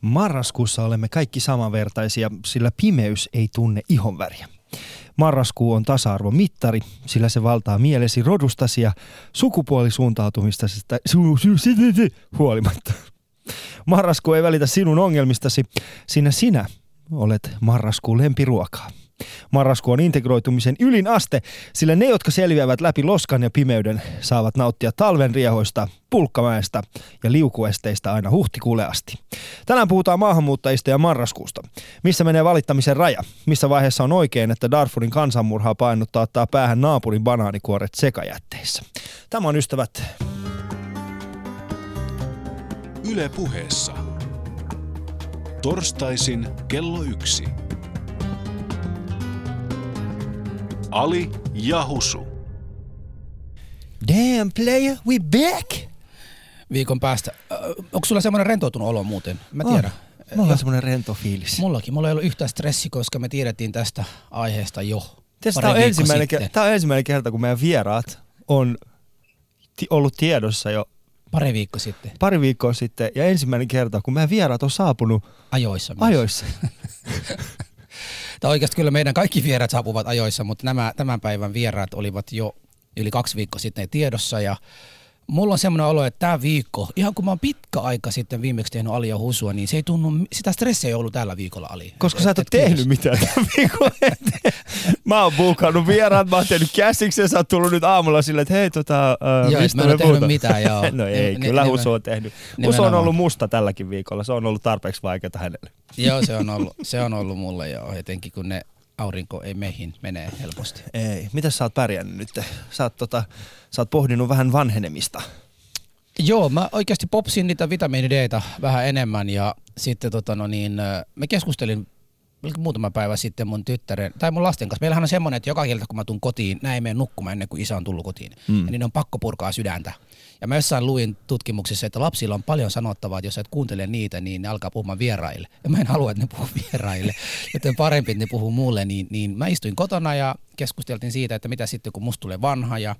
Marraskuussa olemme kaikki samanvertaisia, sillä pimeys ei tunne ihonväriä. Marraskuu on tasa-arvon mittari, sillä se valtaa mielesi rodustasi ja sukupuolisuuntautumista huolimatta. Marraskuu ei välitä sinun ongelmistasi, sinä sinä olet marraskuun lempiruokaa. Marraskuu on integroitumisen ylin aste, sillä ne, jotka selviävät läpi loskan ja pimeyden, saavat nauttia talven riehoista, pulkkamäestä ja liukuesteistä aina huhtikuulle asti. Tänään puhutaan maahanmuuttajista ja marraskuusta. Missä menee valittamisen raja? Missä vaiheessa on oikein, että Darfurin kansanmurhaa painottaa ottaa päähän naapurin banaanikuoret sekajätteissä? Tämä on ystävät. Yle puheessa. Torstaisin kello yksi. Ali ja Husu. Damn player, we back! viikon päästä. onko sulla semmoinen rentoutunut olo muuten? Mä tiedän. Oh, mulla on semmoinen rento fiilis. Mullakin. Mulla ei ollut yhtään stressi, koska me tiedettiin tästä aiheesta jo Tämä on, ensimmäinen, tämä on ensimmäinen kerta, kun meidän vieraat on ti- ollut tiedossa jo Pari viikkoa sitten. Pari viikkoa sitten ja ensimmäinen kerta, kun meidän vieraat on saapunut ajoissa. Myös. Ajoissa. tai oikeasti kyllä meidän kaikki vieraat saapuvat ajoissa, mutta nämä tämän päivän vieraat olivat jo yli kaksi viikkoa sitten tiedossa ja mulla on semmoinen olo, että tämä viikko, ihan kun mä oon pitkä aika sitten viimeksi tehnyt Alia Husua, niin se ei tunnu, sitä stressiä ei ollut tällä viikolla Ali. Koska et, sä et, et ole tehnyt kiitos. mitään tällä viikolla. mä oon buukannut vieraat, mä oon tehnyt käsiksi ja sä oot tullut nyt aamulla silleen, että hei tota, uh, joo, mistä mä en tehnyt mitään, joo. no ei, ne, kyllä ne, Husu on tehnyt. Husu on ollut musta tälläkin viikolla, se on ollut tarpeeksi vaikeaa hänelle. joo, se on ollut, se on ollut mulle joo, etenkin kun ne aurinko ei meihin mene helposti. Ei. Miten sä oot pärjännyt nyt? Sä oot, tota, sä oot pohdinut vähän vanhenemista. Joo, mä oikeasti popsin niitä vitamiinideita vähän enemmän ja sitten tota no niin, mä keskustelin muutama päivä sitten mun tyttären, tai mun lasten kanssa. Meillähän on semmoinen, että joka kerta kun mä tuun kotiin, näin menen nukkumaan ennen kuin isä on tullut kotiin. Mm. Ja niin on pakko purkaa sydäntä. Ja mä jossain luin tutkimuksissa, että lapsilla on paljon sanottavaa, että jos et kuuntele niitä, niin ne alkaa puhumaan vieraille. Ja mä en halua, että ne puhuu vieraille, joten parempi, että ne puhuu mulle. Niin, niin mä istuin kotona ja keskusteltiin siitä, että mitä sitten, kun musta tulee vanha ja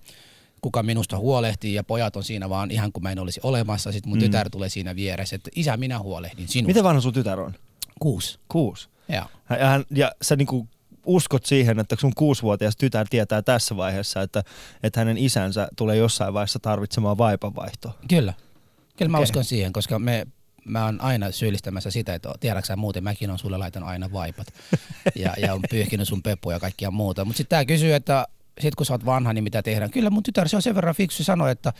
kuka minusta huolehtii ja pojat on siinä vaan ihan kuin mä en olisi olemassa. Sitten mun mm. tytär tulee siinä vieressä, että isä minä huolehdin sinusta. Miten vanha sun tytär on? Kuusi. Kuusi? Joo. Ja, hän, ja sä niinku uskot siihen, että sun kuusivuotias tytär tietää tässä vaiheessa, että, että hänen isänsä tulee jossain vaiheessa tarvitsemaan vaipanvaihtoa? Kyllä. Kyllä mä okay. uskon siihen, koska me, mä oon aina syyllistämässä sitä, että tiedäksä muuten, mäkin on sulle laitanut aina vaipat. ja, ja on pyyhkinyt sun peppuja ja kaikkia muuta. Mutta sitten tää kysyy, että sit kun sä oot vanha, niin mitä tehdään? Kyllä mun tytär, se on sen verran fiksu sanoi, että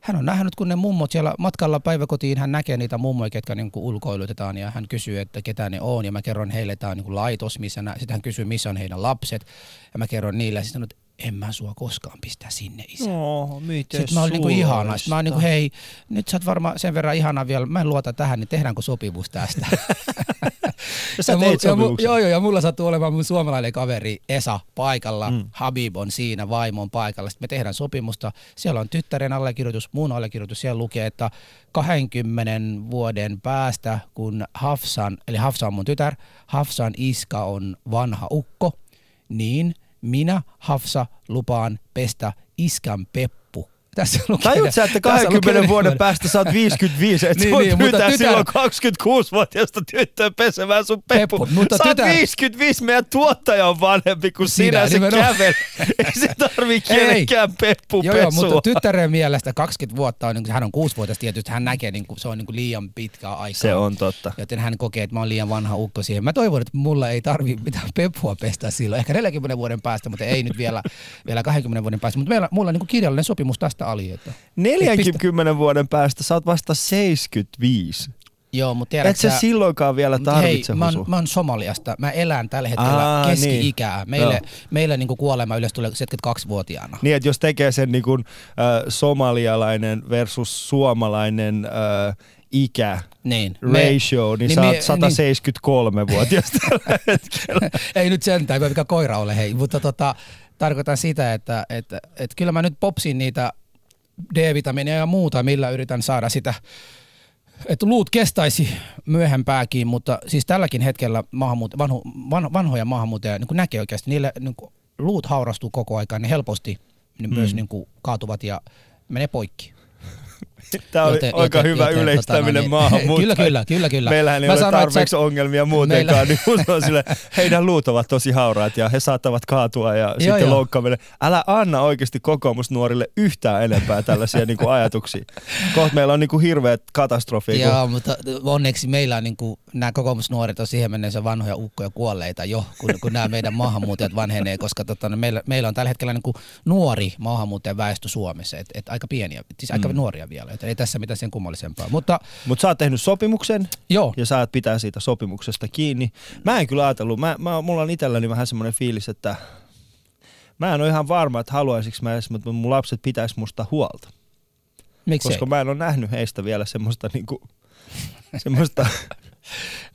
hän on nähnyt, kun ne mummot siellä matkalla päiväkotiin, hän näkee niitä mummoja, ketkä niin kuin ulkoilutetaan ja hän kysyy, että ketä ne on ja mä kerron heille, että tämä on niin kuin laitos, missä nä- sitten hän kysyy, missä on heidän lapset ja mä kerron niille ja sitten en mä sua koskaan pistää sinne isä. Oh, Sitten mä olin niinku ihana. Sitten mä olin niinku, hei, nyt sä oot varmaan sen verran ihana vielä, mä en luota tähän, niin tehdäänkö sopimus tästä? ja sä teit ja, mu, joo, joo, ja mulla sattuu olemaan mun suomalainen kaveri Esa paikalla, mm. Habib on siinä, vaimon paikalla. Sitten me tehdään sopimusta, siellä on tyttären allekirjoitus, muun allekirjoitus, siellä lukee, että 20 vuoden päästä, kun Hafsan, eli Hafsa on mun tytär, Hafsan iska on vanha ukko, niin – minä, Hafsa, lupaan pestä iskän Peppu tässä lukee. Tajut sä, että 20 vuoden päästä sä oot 55, että niin, niin, mutta tytär... silloin 26-vuotiaasta tyttöä pesemään sun peppu. peppu mutta sä tytär... 55, meidän tuottaja on vanhempi kuin sinä, sinä se kävel. Ei se tarvii kenellekään peppu joo, joo, mutta tyttären mielestä 20 vuotta on, niin hän on 6-vuotias tietysti, hän näkee, niin kuin, se on niin kuin liian pitkä aika. Se on totta. Joten hän kokee, että mä oon liian vanha ukko siihen. Mä toivon, että mulla ei tarvi mitään peppua pestä silloin, ehkä 40 vuoden päästä, mutta ei nyt vielä, vielä 20 vuoden päästä. Mutta meillä, mulla on niin kuin kirjallinen sopimus tästä tästä Ali. Että 40 vuoden päästä sä oot vasta 75. Joo, mutta tiedätkö, Et sä silloinkaan vielä tarvitse hei, mä oon, mä oon Somaliasta. Mä elän tällä hetkellä Aa, keski-ikää. Niin. Meille, meille niin kuolema yleensä tulee 72-vuotiaana. Niin, että jos tekee sen niin kuin, äh, somalialainen versus suomalainen äh, ikä niin. ratio, niin, niin sä oot 173 niin. tällä hetkellä. Ei nyt sentään, mikä koira ole, hei. Mutta tota, tarkoitan sitä, että, että, että kyllä mä nyt popsin niitä D-vitamiinia ja muuta, millä yritän saada sitä, että luut kestäisi myöhempääkin, mutta siis tälläkin hetkellä maahanmuut- vanho, van, vanhoja maahanmuuttajia niin näkee oikeasti, niille niin luut haurastuu koko ajan, niin helposti niin mm. myös niin kuin, kaatuvat ja menee poikki. Tämä oli Joten- aika joten- hyvä joten, yleistäminen tota, niin, maahanmuuttajille. Kyllä, kyllä, kyllä, kyllä. Meillähän ei Mä ole sanoin, että tarpeeksi sä- ongelmia muutenkaan, niin uskon sille, heidän luut ovat tosi hauraat ja he saattavat kaatua ja sitten joo. loukkaaminen. Älä anna oikeasti kokoomusnuorille yhtään enempää tällaisia niin kuin ajatuksia. Kohta meillä on niin kuin hirveät katastrofia. kun- Joo, mutta onneksi meillä on niin kuin, nämä kokoomusnuoret on siihen mennessä vanhoja ukkoja kuolleita jo, kun, kun nämä meidän maahanmuuttajat vanhenee, koska tota, no, meillä, meillä on tällä hetkellä niin kuin nuori maahanmuuttajaväestö Suomessa, et, et aika pieniä, siis aika mm. nuoria vielä, et ei tässä mitään sen kummallisempaa. Mutta Mutta sä oot tehnyt sopimuksen joo, ja sä oot pitää siitä sopimuksesta kiinni. Mä en kyllä ajatellut, mä, mä, mulla on itselläni vähän semmoinen fiilis, että mä en ole ihan varma, että haluaisinko mä edes, mutta mun lapset pitäisi musta huolta. miksei? koska mä en ole nähnyt heistä vielä semmoista niinku, semmoista,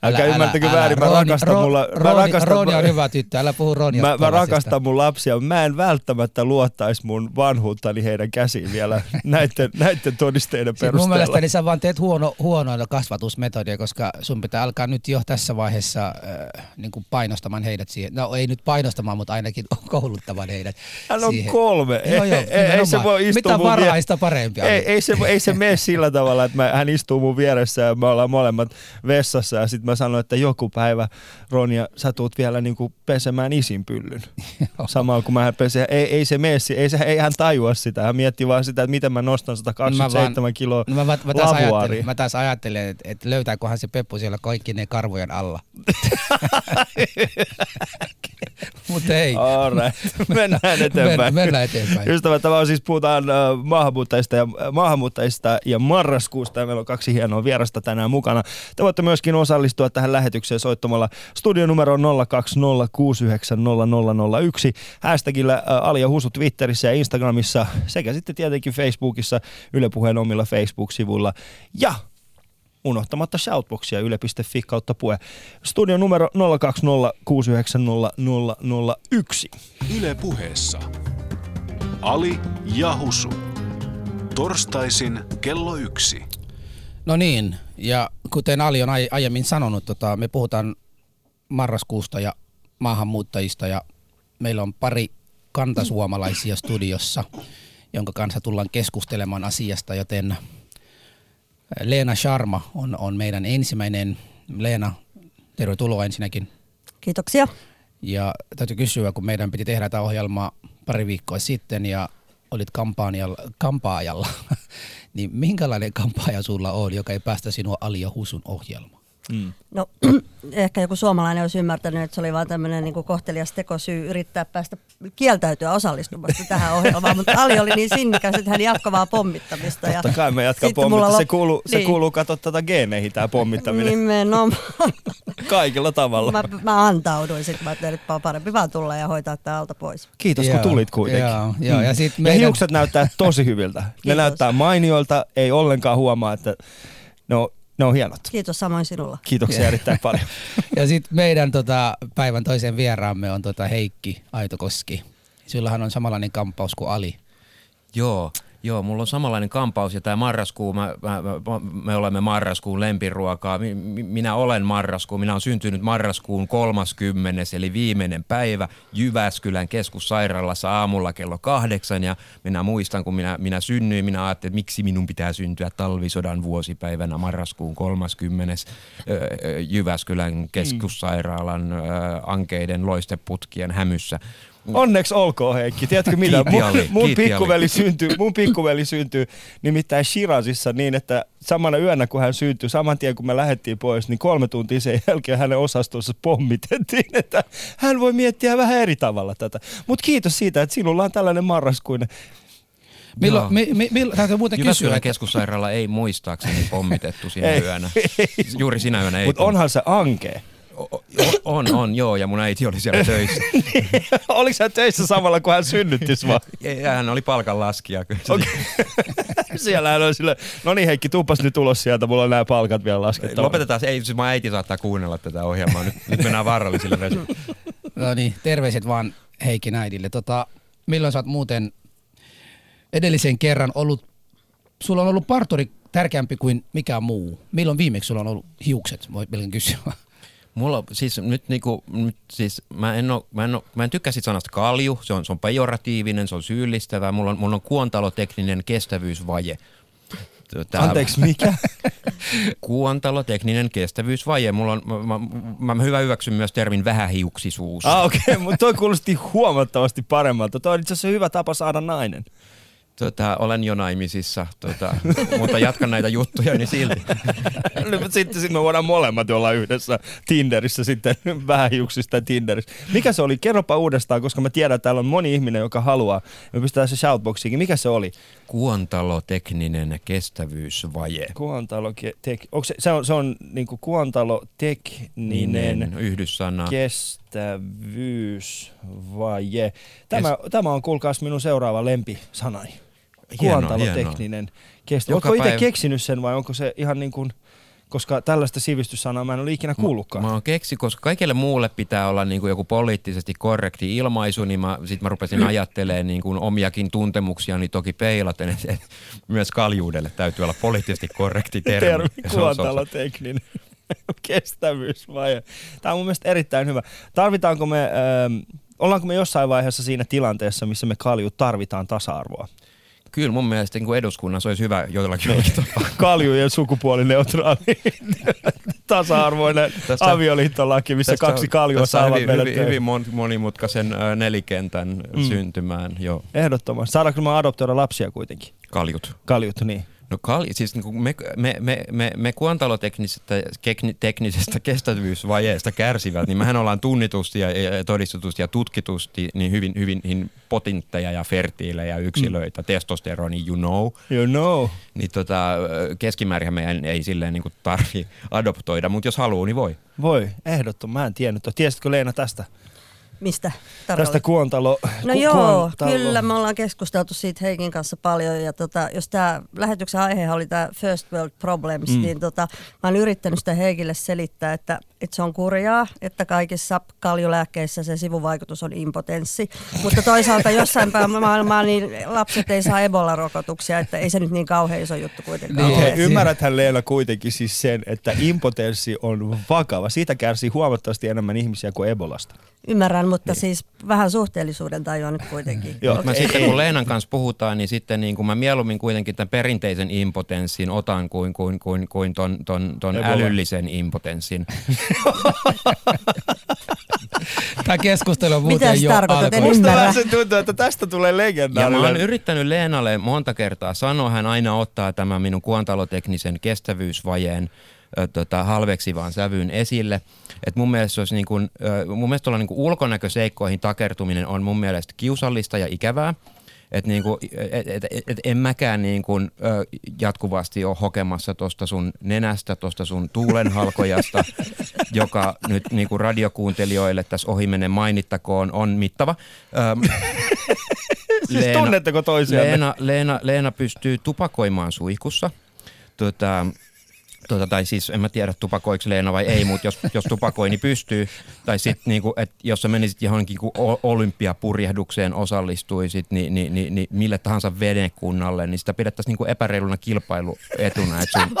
älkää Älä- ymmärtäkö älä- väärin, mä Rooni- rakastan Ro- mulla, mä Rooni, rakastan, Rooni on hyvä tyttö, älä puhu Ronia. mä, mä rakastan mun lapsia, mä en välttämättä luottaisi mun vanhuuttani heidän käsiin vielä näiden, näiden todisteiden Siis mun perusteella. mielestäni sä vaan teet huono, huonoilla kasvatusmetodia, koska sun pitää alkaa nyt jo tässä vaiheessa äh, niin kuin painostamaan heidät siihen. No ei nyt painostamaan, mutta ainakin kouluttamaan heidät Hän on siihen. kolme. Joo, joo, ei, ei, se voi istua Mitä varhaista parempia. ei, ei, se, ei se mene sillä tavalla, että mä, hän istuu mun vieressä ja me ollaan molemmat vessassa ja sitten mä sanoin, että joku päivä Ronja, sä tuut vielä niinku pesemään isin pyllyn. Samalla kun mä pesen. Ei, ei se mene, ei, se, ei hän tajua sitä. Hän miettii vaan sitä, että miten mä nostan 127 kiloa No mä, mä, mä, taas ajattelen, mä taas ajattelen, että, että löytääköhän se Peppu siellä kaikki ne karvojen alla. Mutta ei. All right. Mennään eteenpäin. Men, mennään eteenpäin. Ystävät, tämä on siis puhutaan äh, maahanmuuttajista ja, maahanmuuttajista ja marraskuusta ja meillä on kaksi hienoa vierasta tänään mukana. Te voitte myöskin osallistua tähän lähetykseen soittamalla studionumero 020690001 hashtagillä Ali ja Husu Twitterissä ja Instagramissa sekä sitten tietenkin Facebookissa Yle Puheen omilla Facebook-sivuilla ja unohtamatta shoutboxia yle.fi kautta puhe. Studion numero 020690001. Yle Puheessa. Ali ja Husu. Torstaisin kello yksi. No niin, ja kuten Ali on ai- aiemmin sanonut, tota, me puhutaan marraskuusta ja maahanmuuttajista ja meillä on pari kantasuomalaisia studiossa, jonka kanssa tullaan keskustelemaan asiasta, joten Leena Sharma on, on meidän ensimmäinen. Leena, tervetuloa ensinnäkin. Kiitoksia. Ja täytyy kysyä, kun meidän piti tehdä tätä ohjelmaa pari viikkoa sitten ja olit kampanjalla, kampaajalla, niin minkälainen kampaaja sulla on, joka ei päästä sinua Ali ja Husun ohjelmaan? Mm. No, ehkä joku suomalainen olisi ymmärtänyt, että se oli vain tämmöinen niin kohtelias tekosyy yrittää päästä kieltäytyä osallistumasta tähän ohjelmaan, mutta Ali oli niin sinnikäs, että hän jatkoi vaan pommittamista. Totta kai me jatkaa pommittamista. Se lop- kuuluu, se niin. kuuluu katsoa tätä geeneihin tämä pommittaminen Nimenomaan. kaikilla tavalla. mä, mä antauduin sitten, mä ajattelin, että on parempi vaan tulla ja hoitaa tämä alta pois. Kiitos Joo, kun tulit kuitenkin. joo, joo. Ja sit ja meidän- hiukset näyttää tosi hyviltä. Ne Kiitos. näyttää mainioilta, ei ollenkaan huomaa, että ne on, ne on hienot. Kiitos samoin sinulla. Kiitoksia Joo. erittäin paljon. Ja sitten meidän tota, päivän toisen vieraamme on tota Heikki Aitokoski. Sillahan on samanlainen kamppaus kuin Ali. Joo, joo, mulla on samanlainen kampaus ja tämä marraskuu, mä, mä, mä, me olemme marraskuun lempiruokaa. Mi, mi- minä olen marraskuu, minä olen syntynyt marraskuun 30. eli viimeinen päivä Jyväskylän keskussairaalassa aamulla kello kahdeksan ja minä muistan, kun minä, minä synnyin, minä ajattelin, että miksi minun pitää syntyä talvisodan vuosipäivänä marraskuun 30. ö, ö, Jyväskylän keskussairaalan ö, ankeiden loisteputkien hämyssä. Onneksi olkoon Heikki. Tiedätkö mitä? Kiitti, Mun, mun, Kiitti, pikkuveli syntyy, mun pikkuveli syntyy nimittäin Shirazissa niin, että samana yönä kun hän syntyi, saman tien kun me lähdettiin pois, niin kolme tuntia sen jälkeen hänen osastossa pommitettiin, että hän voi miettiä vähän eri tavalla tätä. Mutta kiitos siitä, että sinulla on tällainen marraskuinen. Milloin, Joo. mi, mi, milloin, täytyy muuten kysyä, että keskussairaala ei muistaakseni pommitettu sinä Ei. yönä. Juuri sinä yönä ei. Mutta onhan se ankee. On, on, joo, ja mun äiti oli siellä töissä. Oliko hän töissä samalla, kun hän synnytti sua? Ja hän oli palkanlaskija kyllä. Okei. Siellä hän on sille, no niin Heikki, tuupas nyt ulos sieltä, mulla on nämä palkat vielä laskettava. Lopetetaan se, ei, siis mun äiti saattaa kuunnella tätä ohjelmaa. Nyt, nyt mennään vaarallisille vesille. No niin, terveiset vaan Heikin äidille. Tota, milloin sä oot muuten edellisen kerran ollut, sulla on ollut partori tärkeämpi kuin mikään muu. Milloin viimeksi sulla on ollut hiukset, voi melkein kysyä. Mulla siis nyt niinku, nyt siis mä en, oo, mä, en oo, mä en tykkää sit sanasta kalju, se on, se on pejoratiivinen, se on syyllistävä, mulla on, mulla on kuontalotekninen kestävyysvaje. Tota, Anteeksi, mikä? Kuontalo, tekninen kestävyysvaje. Mulla on, mä, mä, mä hyvä hyväksyn myös termin vähähiuksisuus. ah, okei, okay, mutta toi kuulosti huomattavasti paremmalta. Toi on itse asiassa hyvä tapa saada nainen. Tota, olen jo naimisissa, tota, mutta jatkan näitä juttuja niin silti. No, sitten, sitten me voidaan molemmat olla yhdessä Tinderissä sitten vähähiuksista Tinderissä. Mikä se oli? Kerropa uudestaan, koska mä tiedän, että täällä on moni ihminen, joka haluaa. Me pistetään se shoutboxiinkin. Mikä se oli? Kuontalo, tekninen kestävyysvaje. Kuontalo, ke- tek- onko se, se on, se on niinku kuontalo tekninen Ninen, yhdyssana. kestävyysvaje. Tämä, tämä on kuulkaas minun seuraava lempisanani. Hienoa, Kuontalo hienoa. tekninen kestävyys. Joka Oletko itse päivä- keksinyt sen vai onko se ihan niin kuin, koska tällaista sivistyssanaa mä en ole ikinä kuullutkaan. Mä oon keksi, koska kaikille muulle pitää olla niin kuin joku poliittisesti korrekti ilmaisu, niin mä, sit mä rupesin ajattelemaan niin kuin omiakin tuntemuksia, niin toki peilaten, että myös kaljuudelle täytyy olla poliittisesti korrekti termi. termi, Ja se on- se on- kuontalo tekninen kestävyysvaje. Tämä on mun mielestä erittäin hyvä. Tarvitaanko me, ähm, ollaanko me jossain vaiheessa siinä tilanteessa, missä me kaljut tarvitaan tasa-arvoa? Kyllä mun mielestä niin kuin eduskunnassa olisi hyvä jollakin tapaa. kaljujen sukupuolineutraali tasa-arvoinen Tästä- avioliittolaki, missä Tästä kaksi kaljua tässä saavat hyvin, hyvin, hyvin mon- monimutkaisen nelikentän Mm. mm. syntymään jo Ehdottomasti. Saadaanko me adoptoida lapsia kuitenkin? kaljut. Kaljut, niin. No kal- siis niin kuin me, me, me, me, me kuontaloteknisestä kekni, teknisestä kestävyysvajeesta kärsivät, niin mehän ollaan tunnitusti ja, ja todistetusti ja tutkitusti niin hyvin, hyvin, hyvin potintteja ja fertiilejä yksilöitä, mm. testosteroni, you know. You know. Niin tota, keskimäärin meidän ei silleen niin tarvi adoptoida, mutta jos haluaa, niin voi. Voi, ehdottomasti. Mä en tiennyt. Tiesitkö Leena tästä? Mistä? Tästä tarkalleen? kuontalo. No ku- joo, kuontalo. kyllä me ollaan keskusteltu siitä Heikin kanssa paljon ja tota, jos tämä lähetyksen aihe oli tämä First World Problems, mm. niin tota, mä oon yrittänyt sitä Heikille selittää, että, että se on kurjaa, että kaikissa kaljulääkkeissä se sivuvaikutus on impotenssi, mutta toisaalta jossain päin maailmaa niin lapset ei saa Ebola-rokotuksia, että ei se nyt niin kauhean iso juttu kuitenkaan Niin. ole. Ymmärräthän Leena kuitenkin siis sen, että impotenssi on vakava. Siitä kärsii huomattavasti enemmän ihmisiä kuin Ebolasta. Ymmärrän, mutta siis vähän suhteellisuuden tajua nyt kuitenkin. Joo, Mä sitten kun Leenan kanssa puhutaan, niin sitten niin kuin mä mieluummin kuitenkin tämän perinteisen impotenssin otan kuin, kuin, kuin, kuin ton, ton, ton älyllisen impotenssin. Tämä keskustelu on Mitä muuten se jo tarkoitat? En ymmärrä. se tuntuu, että tästä tulee Ja mä oon yrittänyt Leenalle monta kertaa sanoa, hän aina ottaa tämän minun kuontaloteknisen kestävyysvajeen tota, halveksivaan sävyyn esille. Et mun mielestä, se olisi niin kuin, ö, mun mielestä niin kuin ulkonäköseikkoihin takertuminen on mun mielestä kiusallista ja ikävää. Et niinku, et, et, et, et en mäkään niinku, ö, jatkuvasti ole hokemassa tuosta sun nenästä, tuosta sun tuulenhalkojasta, joka nyt niinku radiokuuntelijoille tässä ohimennen mainittakoon on mittava. Öm, Siis tunnetteko toisiaan? Leena, Leena, Leena pystyy tupakoimaan suihkussa. Tota, tota, tai siis en mä tiedä tupakoiksi Leena vai ei, mutta jos, jos tupakoi, niin pystyy. Tai sitten niinku, että jos sä menisit johonkin olympiapurjehdukseen osallistuisit, niin, niin, niin, niin mille tahansa venekunnalle, niin sitä pidettäisiin niinku epäreiluna kilpailuetuna, että sun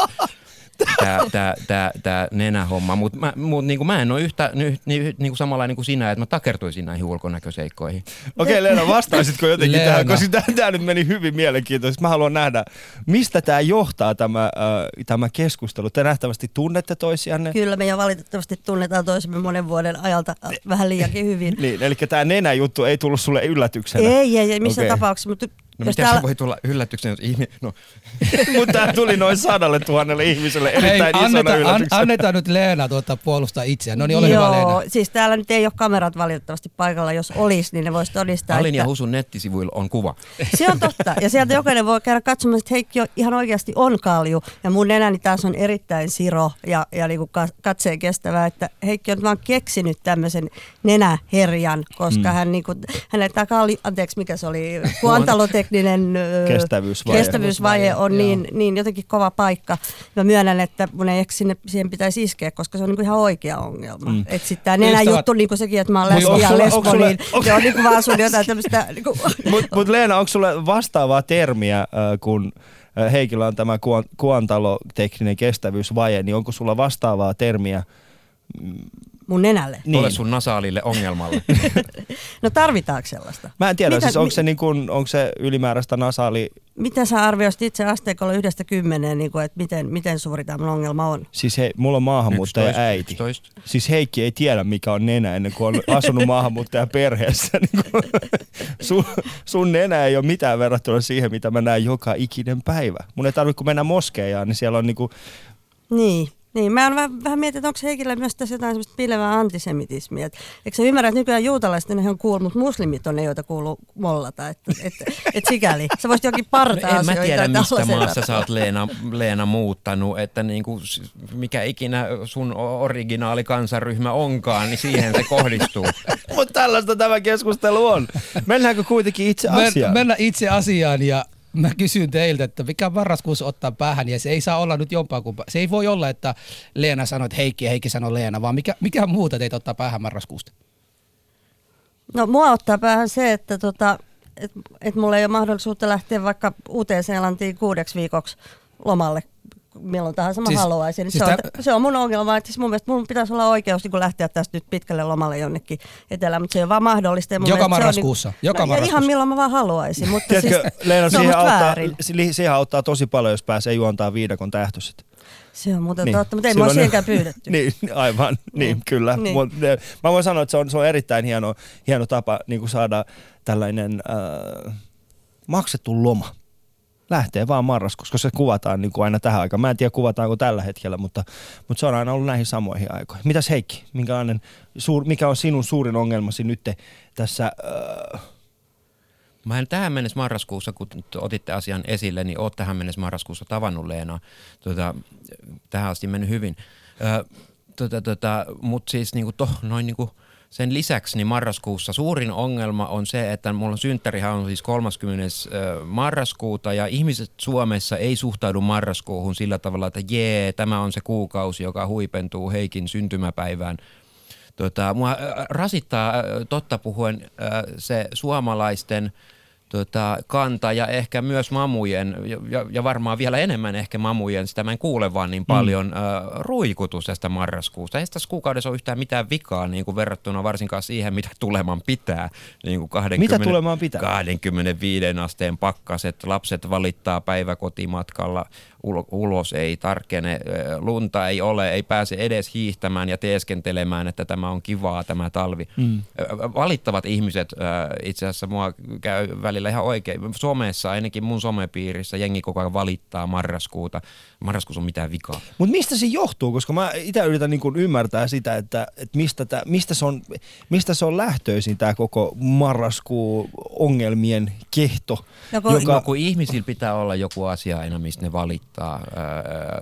tää, tää, tää, tää nenähomma. Mutta mä, mut niinku mä en ole yhtä ny, ny, niinku samanlainen kuin sinä, että mä takertuisin näihin ulkonäköseikkoihin. Okei Leena, vastaisitko jotenkin Leena. tähän, koska tämä nyt meni hyvin mielenkiintoisesti. Mä haluan nähdä, mistä tämä johtaa tämä, äh, tämä keskustelu. Te nähtävästi tunnette toisianne. Kyllä me jo valitettavasti tunnetaan toisemme monen vuoden ajalta vähän liiankin hyvin. Niin, eli tämä nenäjuttu ei tullut sulle yllätyksenä. Ei, ei, ei missään Okei. tapauksessa. Mutta No jos miten täällä, se voi tulla yllätyksenä, jos ihminen... No, Mutta tämä tuli noin sadalle tuhannelle ihmiselle Hei, erittäin isona anneta, an, yllätyksenä. annetaan nyt Leena tuota puolustaa itseään. No niin, ole hyvä Joo, Leena. siis täällä nyt ei ole kamerat valitettavasti paikalla. Jos olisi, niin ne voisi todistaa, Alin ja että Husun nettisivuilla on kuva. se on totta. Ja sieltä jokainen voi käydä katsomaan, että Heikki on, ihan oikeasti on kalju. Ja mun nenäni taas on erittäin siro ja, ja niin kuin katseen kestävä. Että Heikki on vaan keksinyt tämmöisen nenäherjan, koska mm. hän, niin kuin, hänelle tämä kalju, anteeksi mikä se oli, kuantalotekninen ö, Kestävyysvaje. kestävyysvaje on Joo. niin, niin jotenkin kova paikka. Mä myönnän, että mun ei ehkä sinne, siihen pitäisi iskeä, koska se on niin kuin ihan oikea ongelma. Mm. Että sitten tämä Ystävät- nenäjuttu, niin kuin sekin, että mä oon onks lesbi ja lesbo, niin se on niin kuin vaan sun jotain tämmöistä... Niin kuin, Mutta mut Leena, onko sulle vastaavaa termiä, äh, kun Heikillä on tämä kuon, kuontalotekninen kestävyysvaje, niin onko sulla vastaavaa termiä, Mun nenälle. Niin. Ole sun nasaalille ongelmalle. No tarvitaanko sellaista? Mä en tiedä, Mitä- siis onko mi- se, niin kuin, onko se ylimääräistä nasaali, Miten sä arvioisit itse asteikolla yhdestä kymmeneen, niin kuin, että miten, miten suuri tämä ongelma on? siis he, mulla on maahanmuuttaja 11, äiti. 11. Siis Heikki ei tiedä, mikä on nenä ennen kuin on asunut maahanmuuttajan perheessä. Niin sun, sun nenä ei ole mitään verrattuna siihen, mitä mä näen joka ikinen päivä. Mun ei tarvitse, kun mennä moskeijaan, niin siellä on niinku, Niin. Niin, mä oon vähän, vähän mietin, että onko Heikillä myös tässä jotain semmoista pilevää antisemitismiä. Et, eikö sä ymmärrä, että nykyään juutalaiset ne on cool, mutta muslimit on ne, joita kuuluu mollata. Että et, et sikäli. Sä voisit jokin parta No en mä tiedä, mistä maassa sä oot Leena, Leena muuttanut, että niinku, mikä ikinä sun originaali kansaryhmä onkaan, niin siihen se kohdistuu. mutta tällaista tämä keskustelu on. Mennäänkö kuitenkin itse asiaan? Men, mennä itse asiaan ja mä kysyn teiltä, että mikä marraskuussa ottaa päähän ja se ei saa olla nyt jompaa kumpaa. Se ei voi olla, että Leena sanoo, että Heikki ja Heikki sanoo Leena, vaan mikä, mikä muuta teitä ottaa päähän marraskuusta? No mua ottaa päähän se, että tota, et, et mulla ei ole mahdollisuutta lähteä vaikka Uuteen-Seelantiin kuudeksi viikoksi lomalle milloin tahansa mä Siis- haluaisin. Niin siis se, on, tä- se on mun ongelma, että siis mun mielestä mun pitäisi olla oikeus niin lähteä tästä nyt pitkälle lomalle jonnekin etelään, mutta se ole vaan mahdollista. Ja mun Joka on marraskuussa, Niin, joka no, ja marraskuussa. ihan milloin mä vaan haluaisin, mutta Tiedätkö, siis, Leena, se on siihen auttaa, siihen auttaa tosi paljon, jos pääsee juontaa viidakon tähtöiset. Se on muuten Niin. niin. totta, mutta ei mua Silloin- siihenkään pyydetty. niin, aivan, niin, Niin. kyllä. Niin. Eh, mä voin sanoa, että se on, se on erittäin hieno, hieno tapa niin kuin saada tällainen äh, maksettu loma. Lähtee vaan marraskuussa, koska se kuvataan niin kuin aina tähän aikaan. Mä en tiedä kuvataanko tällä hetkellä, mutta, mutta se on aina ollut näihin samoihin aikoihin. Mitäs Heikki, suur, mikä on sinun suurin ongelmasi nyt tässä äh, Mä en tähän mennessä marraskuussa, kun otitte asian esille, niin oot tähän mennessä marraskuussa tavannut Leenaa. Tota, tähän asti mennyt hyvin. Ö, tota, tota, Mutta siis niinku to, noin niinku sen lisäksi niin marraskuussa suurin ongelma on se, että mulla on on siis 30. ö, marraskuuta ja ihmiset Suomessa ei suhtaudu marraskuuhun sillä tavalla, että jee, tämä on se kuukausi, joka huipentuu Heikin syntymäpäivään. Tota, mua rasittaa totta puhuen se suomalaisten tota, kanta ja ehkä myös mamujen, ja- ja, varmaan vielä enemmän ehkä mamujen, sitä mä en kuule vaan niin paljon, mm. äh, ruikutus tästä marraskuusta. Ei tässä kuukaudessa ole yhtään mitään vikaa niin kuin verrattuna varsinkaan siihen, mitä tuleman pitää. Niin kuin 20, Mitä tulemaan pitää? 25 asteen pakkaset, lapset valittaa päiväkotimatkalla, ulo- ulos ei tarkene, lunta ei ole, ei pääse edes hiihtämään ja teeskentelemään, että tämä on kivaa tämä talvi. Mm. Valittavat ihmiset, itse asiassa mua käy välillä ihan oikein. Somessa, ainakin mun somepiirissä, jengi koko ajan valittaa marraskuuta. Marraskuussa on mitään vikaa. Mutta mistä se johtuu? Koska mä itse yritän niin ymmärtää sitä, että, että mistä, tää, mistä, se on, mistä se on lähtöisin tämä koko marraskuu ongelmien kehto. Joko- joka, No, kun ihmisillä pitää olla joku asia aina, mistä ne valittaa, ää,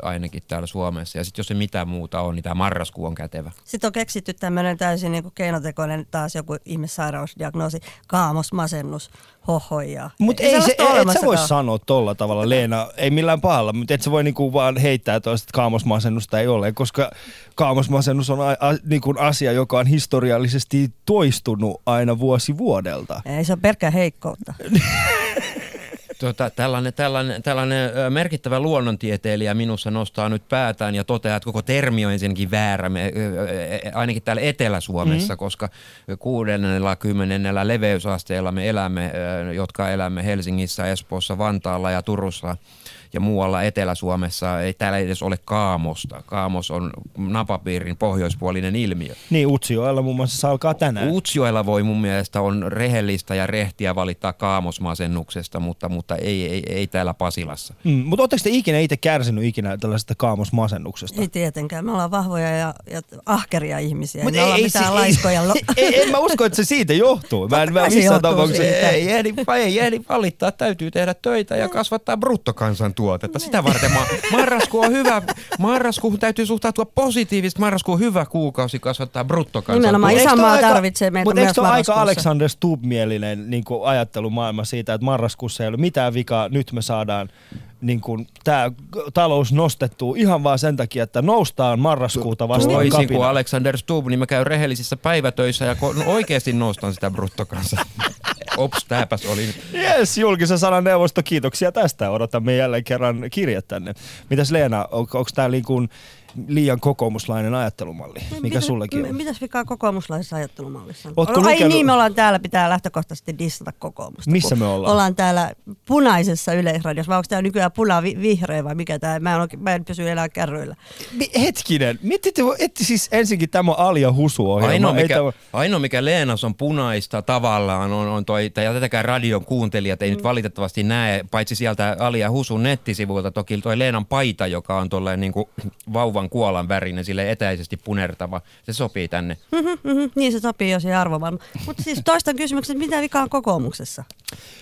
ainakin täällä Suomessa. Ja sitten jos se mitään muuta on, niin tämä marraskuu on kätevä. Sitten on keksitty tämmöinen täysin niin kuin keinotekoinen taas joku ihmissairausdiagnoosi, kaamos, masennus, hohoja. Mutta ei se, sellaista ole et sä voi sanoa tolla tavalla, Leena, ei millään pahalla, mutta et sä voi niinku vaan heittää toista, että kaamosmasennusta ei ole, koska kaamosmasennus on a, a, niinku asia, joka on historiallisesti toistunut aina vuosi vuodelta. Ei se on pelkkää heikkoutta. Tota, tällainen, tällainen, tällainen merkittävä luonnontieteilijä minussa nostaa nyt päätään ja toteaa, että koko termi on ensinnäkin väärä, me, ainakin täällä Etelä-Suomessa, mm-hmm. koska kuudennella, kymmenennellä leveysasteella me elämme, jotka elämme Helsingissä, Espoossa, Vantaalla ja Turussa ja muualla Etelä-Suomessa, ei täällä edes ole kaamosta. Kaamos on napapiirin pohjoispuolinen ilmiö. Niin Utsjoella muun muassa se alkaa tänään. Utsjoella voi mun mielestä on rehellistä ja rehtiä valittaa kaamosmasennuksesta, mutta, mutta ei, ei, ei täällä Pasilassa. Mm, mutta ootteko te ikinä itse kärsinyt ikinä tällaisesta kaamosmasennuksesta? Ei tietenkään. Me ollaan vahvoja ja, ja ahkeria ihmisiä. Mut Mut me ollaan mitään se- laiskoja. Lo- ei, ei, en mä usko, että se siitä johtuu. Mä en mä missään tapauksessa. siitä. Ei ehdi, ei ehdi valittaa, täytyy tehdä töitä ja kasvattaa bruttokansantuotetta. Sitä varten ma- marraskuu on hyvä. Marraskuuhun täytyy suhtautua positiivisesti. Marraskuu on hyvä kuukausi kasvattaa bruttokansantuotetta. Nimenomaan. Isänmaa tarvitsee meitä Mutta eikö aika? Alexander Stubb-mielinen niin ajattelumaailma siitä, että marraskuussa ei ole mitään vikaa, nyt me saadaan niin kuin, tämä talous nostettua ihan vaan sen takia, että noustaan marraskuuta vastaan Toisin kuin kapina. Alexander Stubb, niin mä käyn rehellisissä päivätöissä ja ko- no oikeasti nostan sitä bruttokansaa. Ops, tääpäs oli. Yes, julkisen sanan neuvosto, kiitoksia tästä. Odotamme jälleen kerran kirjat tänne. Mitäs Leena, on, onko tämä niin kuin, liian kokoomuslainen ajattelumalli, mikä Mitä- sullekin on. Mitäs vikaa kokoomuslaisessa ajattelumallissa? on? Ootko Ai lukenut- niin, me ollaan täällä, pitää lähtökohtaisesti dissata kokoomusta. Missä me ollaan? Ollaan täällä punaisessa yleisradiossa, vai onko tämä nykyään puna-vihreä vai mikä tämä? Mä en, oikein- mä en pysy enää kärryillä. Mi- Hetkinen, mietitte, että siis ensinkin tämä on Alia Husu ohjelma. Ainoa mikä, tämä- ainoa mikä Leenas on punaista tavallaan on, on toi, ja tätäkään radion kuuntelijat ei mm. nyt valitettavasti näe, paitsi sieltä Ali ja Husun nettisivuilta toki toi Leenan paita, joka on tolleen niin kuin vauvan kuolan värinen, sille etäisesti punertava. Se sopii tänne. Mhm, niin se sopii jo siihen arvomaan. Mutta siis toistan kysymyksen, että mitä vikaa on kokoomuksessa?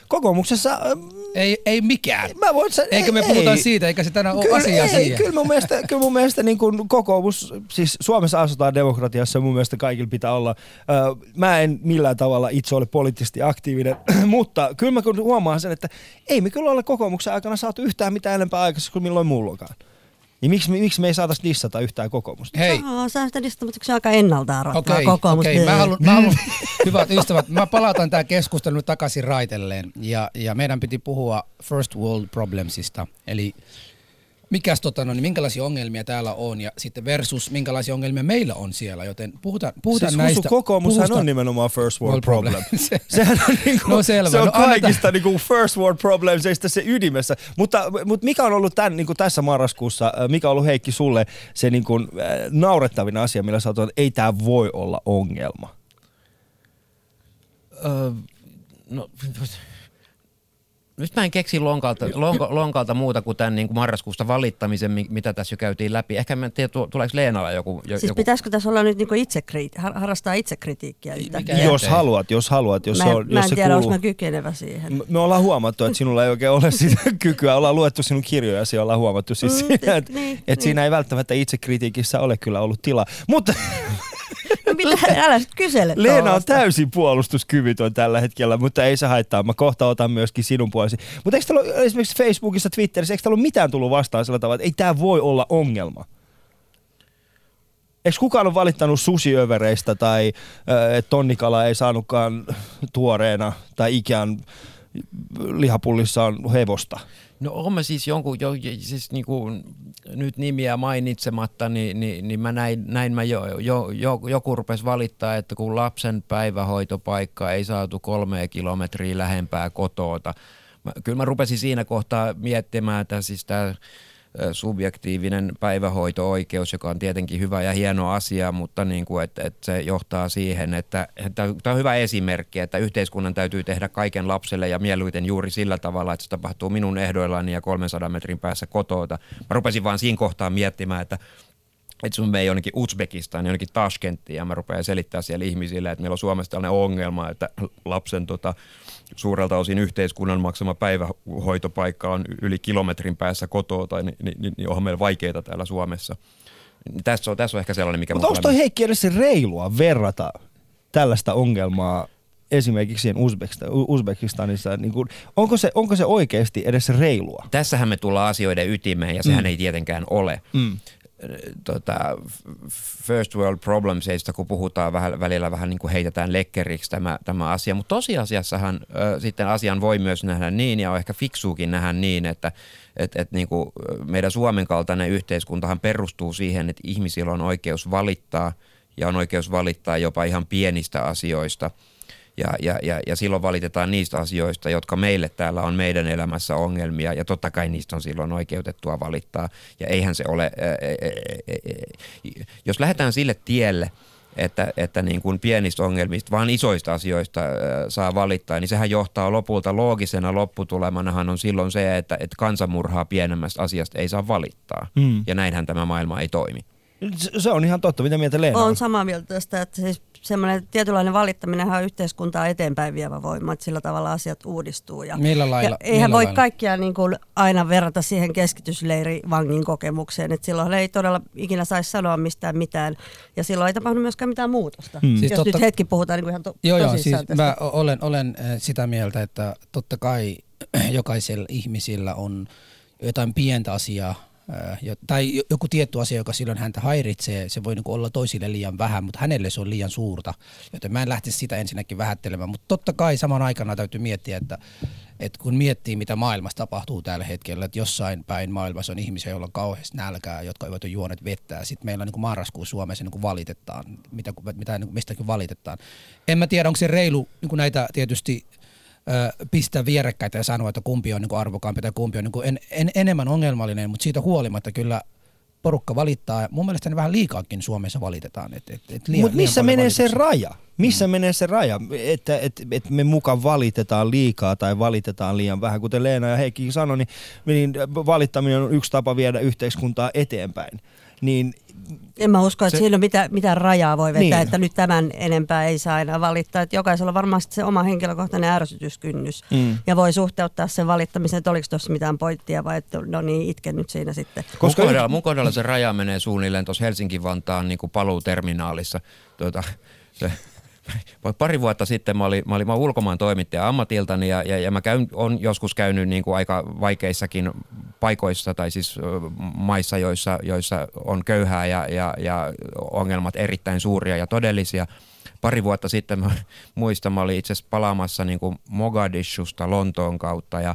Kokoomuksessa, ähm, Ei, ei mikään. mä voin sanoa, Eikä me ei, puhuta ei. siitä, eikä se tänään ole Kyllä, asiaa ei, siihen. Kyllä mun mielestä, kyllä mun mielestä niin kuin kokoomus, siis Suomessa asutaan demokratiassa ja mun mielestä kaikilla pitää olla. Ö, mä en millään tavalla itse ole poliittisesti aktiivinen, mutta kyllä mä kyllä huomaan sen, että ei me kyllä ole kokoomuksen aikana saatu yhtään mitään enempää aikaisemmin kuin milloin mullakaan. Niin miksi, me- miksi me ei saataisi dissata yhtään kokoomusta? Hei, Aa, sä sitä listamatta, se aika ennalta arvattaa Okei, kokoomus. okei. Mä haluan, mä haluan, hyvät ystävät, mä palautan tämä keskustelu nyt takaisin raitelleen. Ja, ja meidän piti puhua first world problemsista, eli mikäs, tota, no, niin minkälaisia ongelmia täällä on ja sitten versus minkälaisia ongelmia meillä on siellä, joten puhutaan, puhutaan siis näistä. Husu, kokoomushan puhutaan- on nimenomaan first world World problem. problem. Se- Sehän on, niinku, No selvä. se on No kaikista niinku first world problemseista se ydimessä. Mutta, mutta mikä on ollut tämän, niinku tässä marraskuussa, äh, mikä on ollut Heikki sulle se niinku, äh, naurettavin asia, millä sä oot, että ei tämä voi olla ongelma? Öö, no, nyt mä en keksi lonkalta, lonko, lonkalta muuta kuin tämän niin kuin marraskuusta valittamisen, mi- mitä tässä jo käytiin läpi. Ehkä mä en tiedä, tu- tuleeko Leenalla joku... jo- Siis joku pitäisikö tässä olla nyt niinku itsekriit, har- harrastaa itsekritiikkiä yhtäkkiä? Jos haluat, jos haluat, jos mä se en, on, mä jos en se tiedä, kuuluu. onko mä kykenevä siihen. Me ollaan huomattu, että sinulla ei oikein ole sitä kykyä. Ollaan luettu sinun kirjojasi ja ollaan huomattu siis Mm, siinä, että, niin, että niin. siinä ei välttämättä itsekritiikissä ole kyllä ollut tilaa. Mutta mitä, älä kysele Leena on täysin puolustuskyvytön tällä hetkellä, mutta ei se haittaa. Mä kohta otan myöskin sinun puolesi. Mutta eikö täällä ole esimerkiksi Facebookissa, Twitterissä, eikö täällä ole mitään tullut vastaan sillä tavalla, että ei tämä voi olla ongelma? Eikö kukaan ole valittanut susiövereistä tai että tonnikala ei saanutkaan tuoreena tai ikään lihapullissa on hevosta? No on mä siis jonkun, jo, siis niinku, nyt nimiä mainitsematta, niin, niin, niin mä näin, näin mä jo, jo, jo, joku rupesi valittaa, että kun lapsen päivähoitopaikka ei saatu kolme kilometriä lähempää kotoota. Mä, kyllä mä rupesin siinä kohtaa miettimään, että siis tämä subjektiivinen päivähoito-oikeus, joka on tietenkin hyvä ja hieno asia, mutta niin kuin, että, että se johtaa siihen, että, että tämä on hyvä esimerkki, että yhteiskunnan täytyy tehdä kaiken lapselle ja mieluiten juuri sillä tavalla, että se tapahtuu minun ehdoillani ja 300 metrin päässä kotoota. Mä rupesin vaan siinä kohtaa miettimään, että että sun meni jonnekin Uzbekistan, jonnekin Tashkenttiin ja mä rupean selittää siellä ihmisille, että meillä on Suomessa tällainen ongelma, että lapsen tota, suurelta osin yhteiskunnan maksama päivähoitopaikka on yli kilometrin päässä kotoa, tai niin, niin, niin, onhan meillä vaikeita täällä Suomessa. Tässä on, tässä on ehkä sellainen, mikä Mutta onko toi Heikki edes reilua verrata tällaista ongelmaa esimerkiksi siihen Uzbekista- Uzbekistanissa? Niin kuin, onko, se, onko se oikeasti edes reilua? Tässähän me tullaan asioiden ytimeen ja sehän mm. ei tietenkään ole. Mm. Tota, first world problemsista, kun puhutaan vähän, välillä vähän niin kuin heitetään lekkeriksi tämä, tämä asia, mutta tosiasiassahan ö, sitten asian voi myös nähdä niin ja on ehkä fiksuukin nähdä niin, että et, et niin kuin meidän Suomen kaltainen yhteiskuntahan perustuu siihen, että ihmisillä on oikeus valittaa ja on oikeus valittaa jopa ihan pienistä asioista – ja, ja, ja, ja silloin valitetaan niistä asioista, jotka meille täällä on meidän elämässä ongelmia, ja totta kai niistä on silloin oikeutettua valittaa. Ja eihän se ole, ää, ää, ää, jos lähdetään sille tielle, että, että niin kuin pienistä ongelmista, vaan isoista asioista ää, saa valittaa, niin sehän johtaa lopulta loogisena lopputulemanahan on silloin se, että, että kansanmurhaa pienemmästä asiasta ei saa valittaa. Mm. Ja näinhän tämä maailma ei toimi. Se, on ihan totta. Mitä mieltä Leena on? Olen samaa mieltä tästä, että siis semmoinen tietynlainen valittaminen on yhteiskuntaa eteenpäin vievä voima, että sillä tavalla asiat uudistuu. Ja, Millä lailla? ja eihän millä voi lailla? kaikkia niin kuin aina verrata siihen keskitysleirivangin kokemukseen, että silloin ei todella ikinä saisi sanoa mistään mitään, ja silloin ei tapahdu myöskään mitään muutosta. Hmm. Siis Jos totta- nyt hetki puhutaan niin kuin ihan to- Joo, joo, siis tästä. mä olen, olen äh, sitä mieltä, että totta kai jokaisella ihmisillä on jotain pientä asiaa, Tai jo- joku tietty asia, joka silloin häntä häiritsee, se voi niinku olla toisille liian vähän, mutta hänelle se on liian suurta. Joten mä en lähtisi sitä ensinnäkin vähättelemään. Mutta totta kai saman aikana täytyy miettiä, että, että kun miettii, mitä maailmassa tapahtuu tällä hetkellä, että jossain päin maailmassa on ihmisiä, joilla on kauheasti nälkää, jotka eivät ole juoneet vettä. Sitten meillä niin kuin marraskuun Suomessa niin valitetaan, mitä, mitä niin mistäkin valitetaan. En mä tiedä, onko se reilu niin näitä tietysti ö, pistää vierekkäitä ja sanoa, että kumpi on niin kuin arvokampi tai kumpi on niin kuin en, en, enemmän ongelmallinen, mutta siitä huolimatta kyllä porukka valittaa. Mun mielestä ne vähän liikaakin Suomessa valitetaan. Et, et, et liian, Mutta missä menee se valituksia. raja? Missä mm. menee se raja, että et, et me mukaan valitetaan liikaa tai valitetaan liian vähän? Kuten Leena ja Heikki sanoi, niin, niin valittaminen on yksi tapa viedä yhteiskuntaa eteenpäin. Niin En mä usko, että Se- siinä on mitään, mitään rajaa voi vetää, Niin. että nyt tämän enempää ei saa enää valittaa. Että jokaisella on varmasti se oma henkilökohtainen ärsytyskynnys. Mm. Ja voi suhteuttaa sen valittamisen, että oliko tuossa mitään pointtia vai että no niin, itken nyt siinä sitten. Koska mun, kohdalla, mun kohdalla se raja menee suunnilleen tuossa Helsinki-Vantaan niin paluuterminaalissa. Tuota, se, pari vuotta sitten mä olin, mä olin, mä olin ulkomaan toimittaja ammatiltani ja, ja, ja mä käyn, on joskus käynyt niin kuin aika vaikeissakin paikoissa tai siis maissa, joissa, joissa on köyhää ja, ja, ja ongelmat erittäin suuria ja todellisia. Pari vuotta sitten mä muistan, mä olin itse asiassa palaamassa niin kuin Mogadishusta Lontoon kautta ja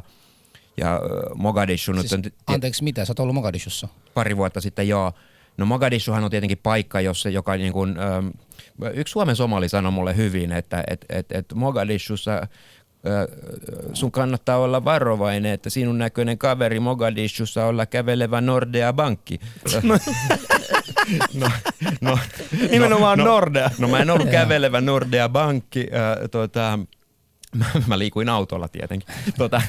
ja Mogadishu nyt Siis, on, anteeksi, mitä? Sä oot ollut Mogadishussa? pari vuotta sitten, joo. No Mogadishuhan on tietenkin paikka, jossa joka niin kuin, ähm, yksi Suomen somali sanoi mulle hyvin, että et, et, et Mogadishussa äh, sun kannattaa olla varovainen, että sinun näköinen kaveri Mogadishussa olla kävelevä Nordea Bankki. no, no, Nimenomaan no, Nordea. No mä en ollut kävelevä Nordea Bankki, äh, tota, Mä, liikuin autolla tietenkin. Tota,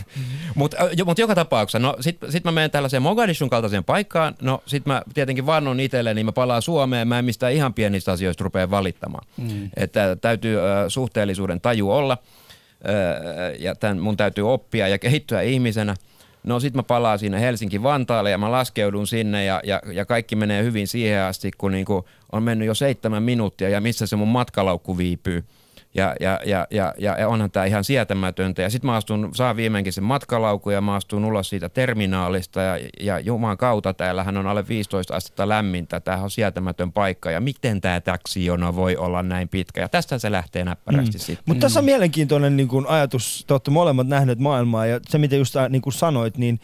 Mutta mut joka tapauksessa, no sit, sit mä menen tällaiseen Mogadishun kaltaiseen paikkaan, no sit mä tietenkin vannon itselleni, niin mä palaan Suomeen, mä en mistään ihan pienistä asioista rupea valittamaan. Mm. Että täytyy äh, suhteellisuuden taju olla äh, ja tämän mun täytyy oppia ja kehittyä ihmisenä. No sit mä palaan sinne Helsinki-Vantaalle ja mä laskeudun sinne ja, ja, ja kaikki menee hyvin siihen asti, kun niinku on mennyt jo seitsemän minuuttia ja missä se mun matkalaukku viipyy. Ja, ja, ja, ja, ja onhan tämä ihan sietämätöntä. Ja sitten mä astun, saan viimeinkin sen matkalaukun ja mä astun ulos siitä terminaalista. Ja, ja Jumalan kautta täällähän on alle 15 astetta lämmintä. Tämähän on sietämätön paikka. Ja miten tämä taksijono voi olla näin pitkä? Ja tästä se lähtee näppärästi mm. sitten. Mutta tässä on mielenkiintoinen niin kuin ajatus, te olette molemmat nähneet maailmaa ja se mitä just äh, niin kuin sanoit, niin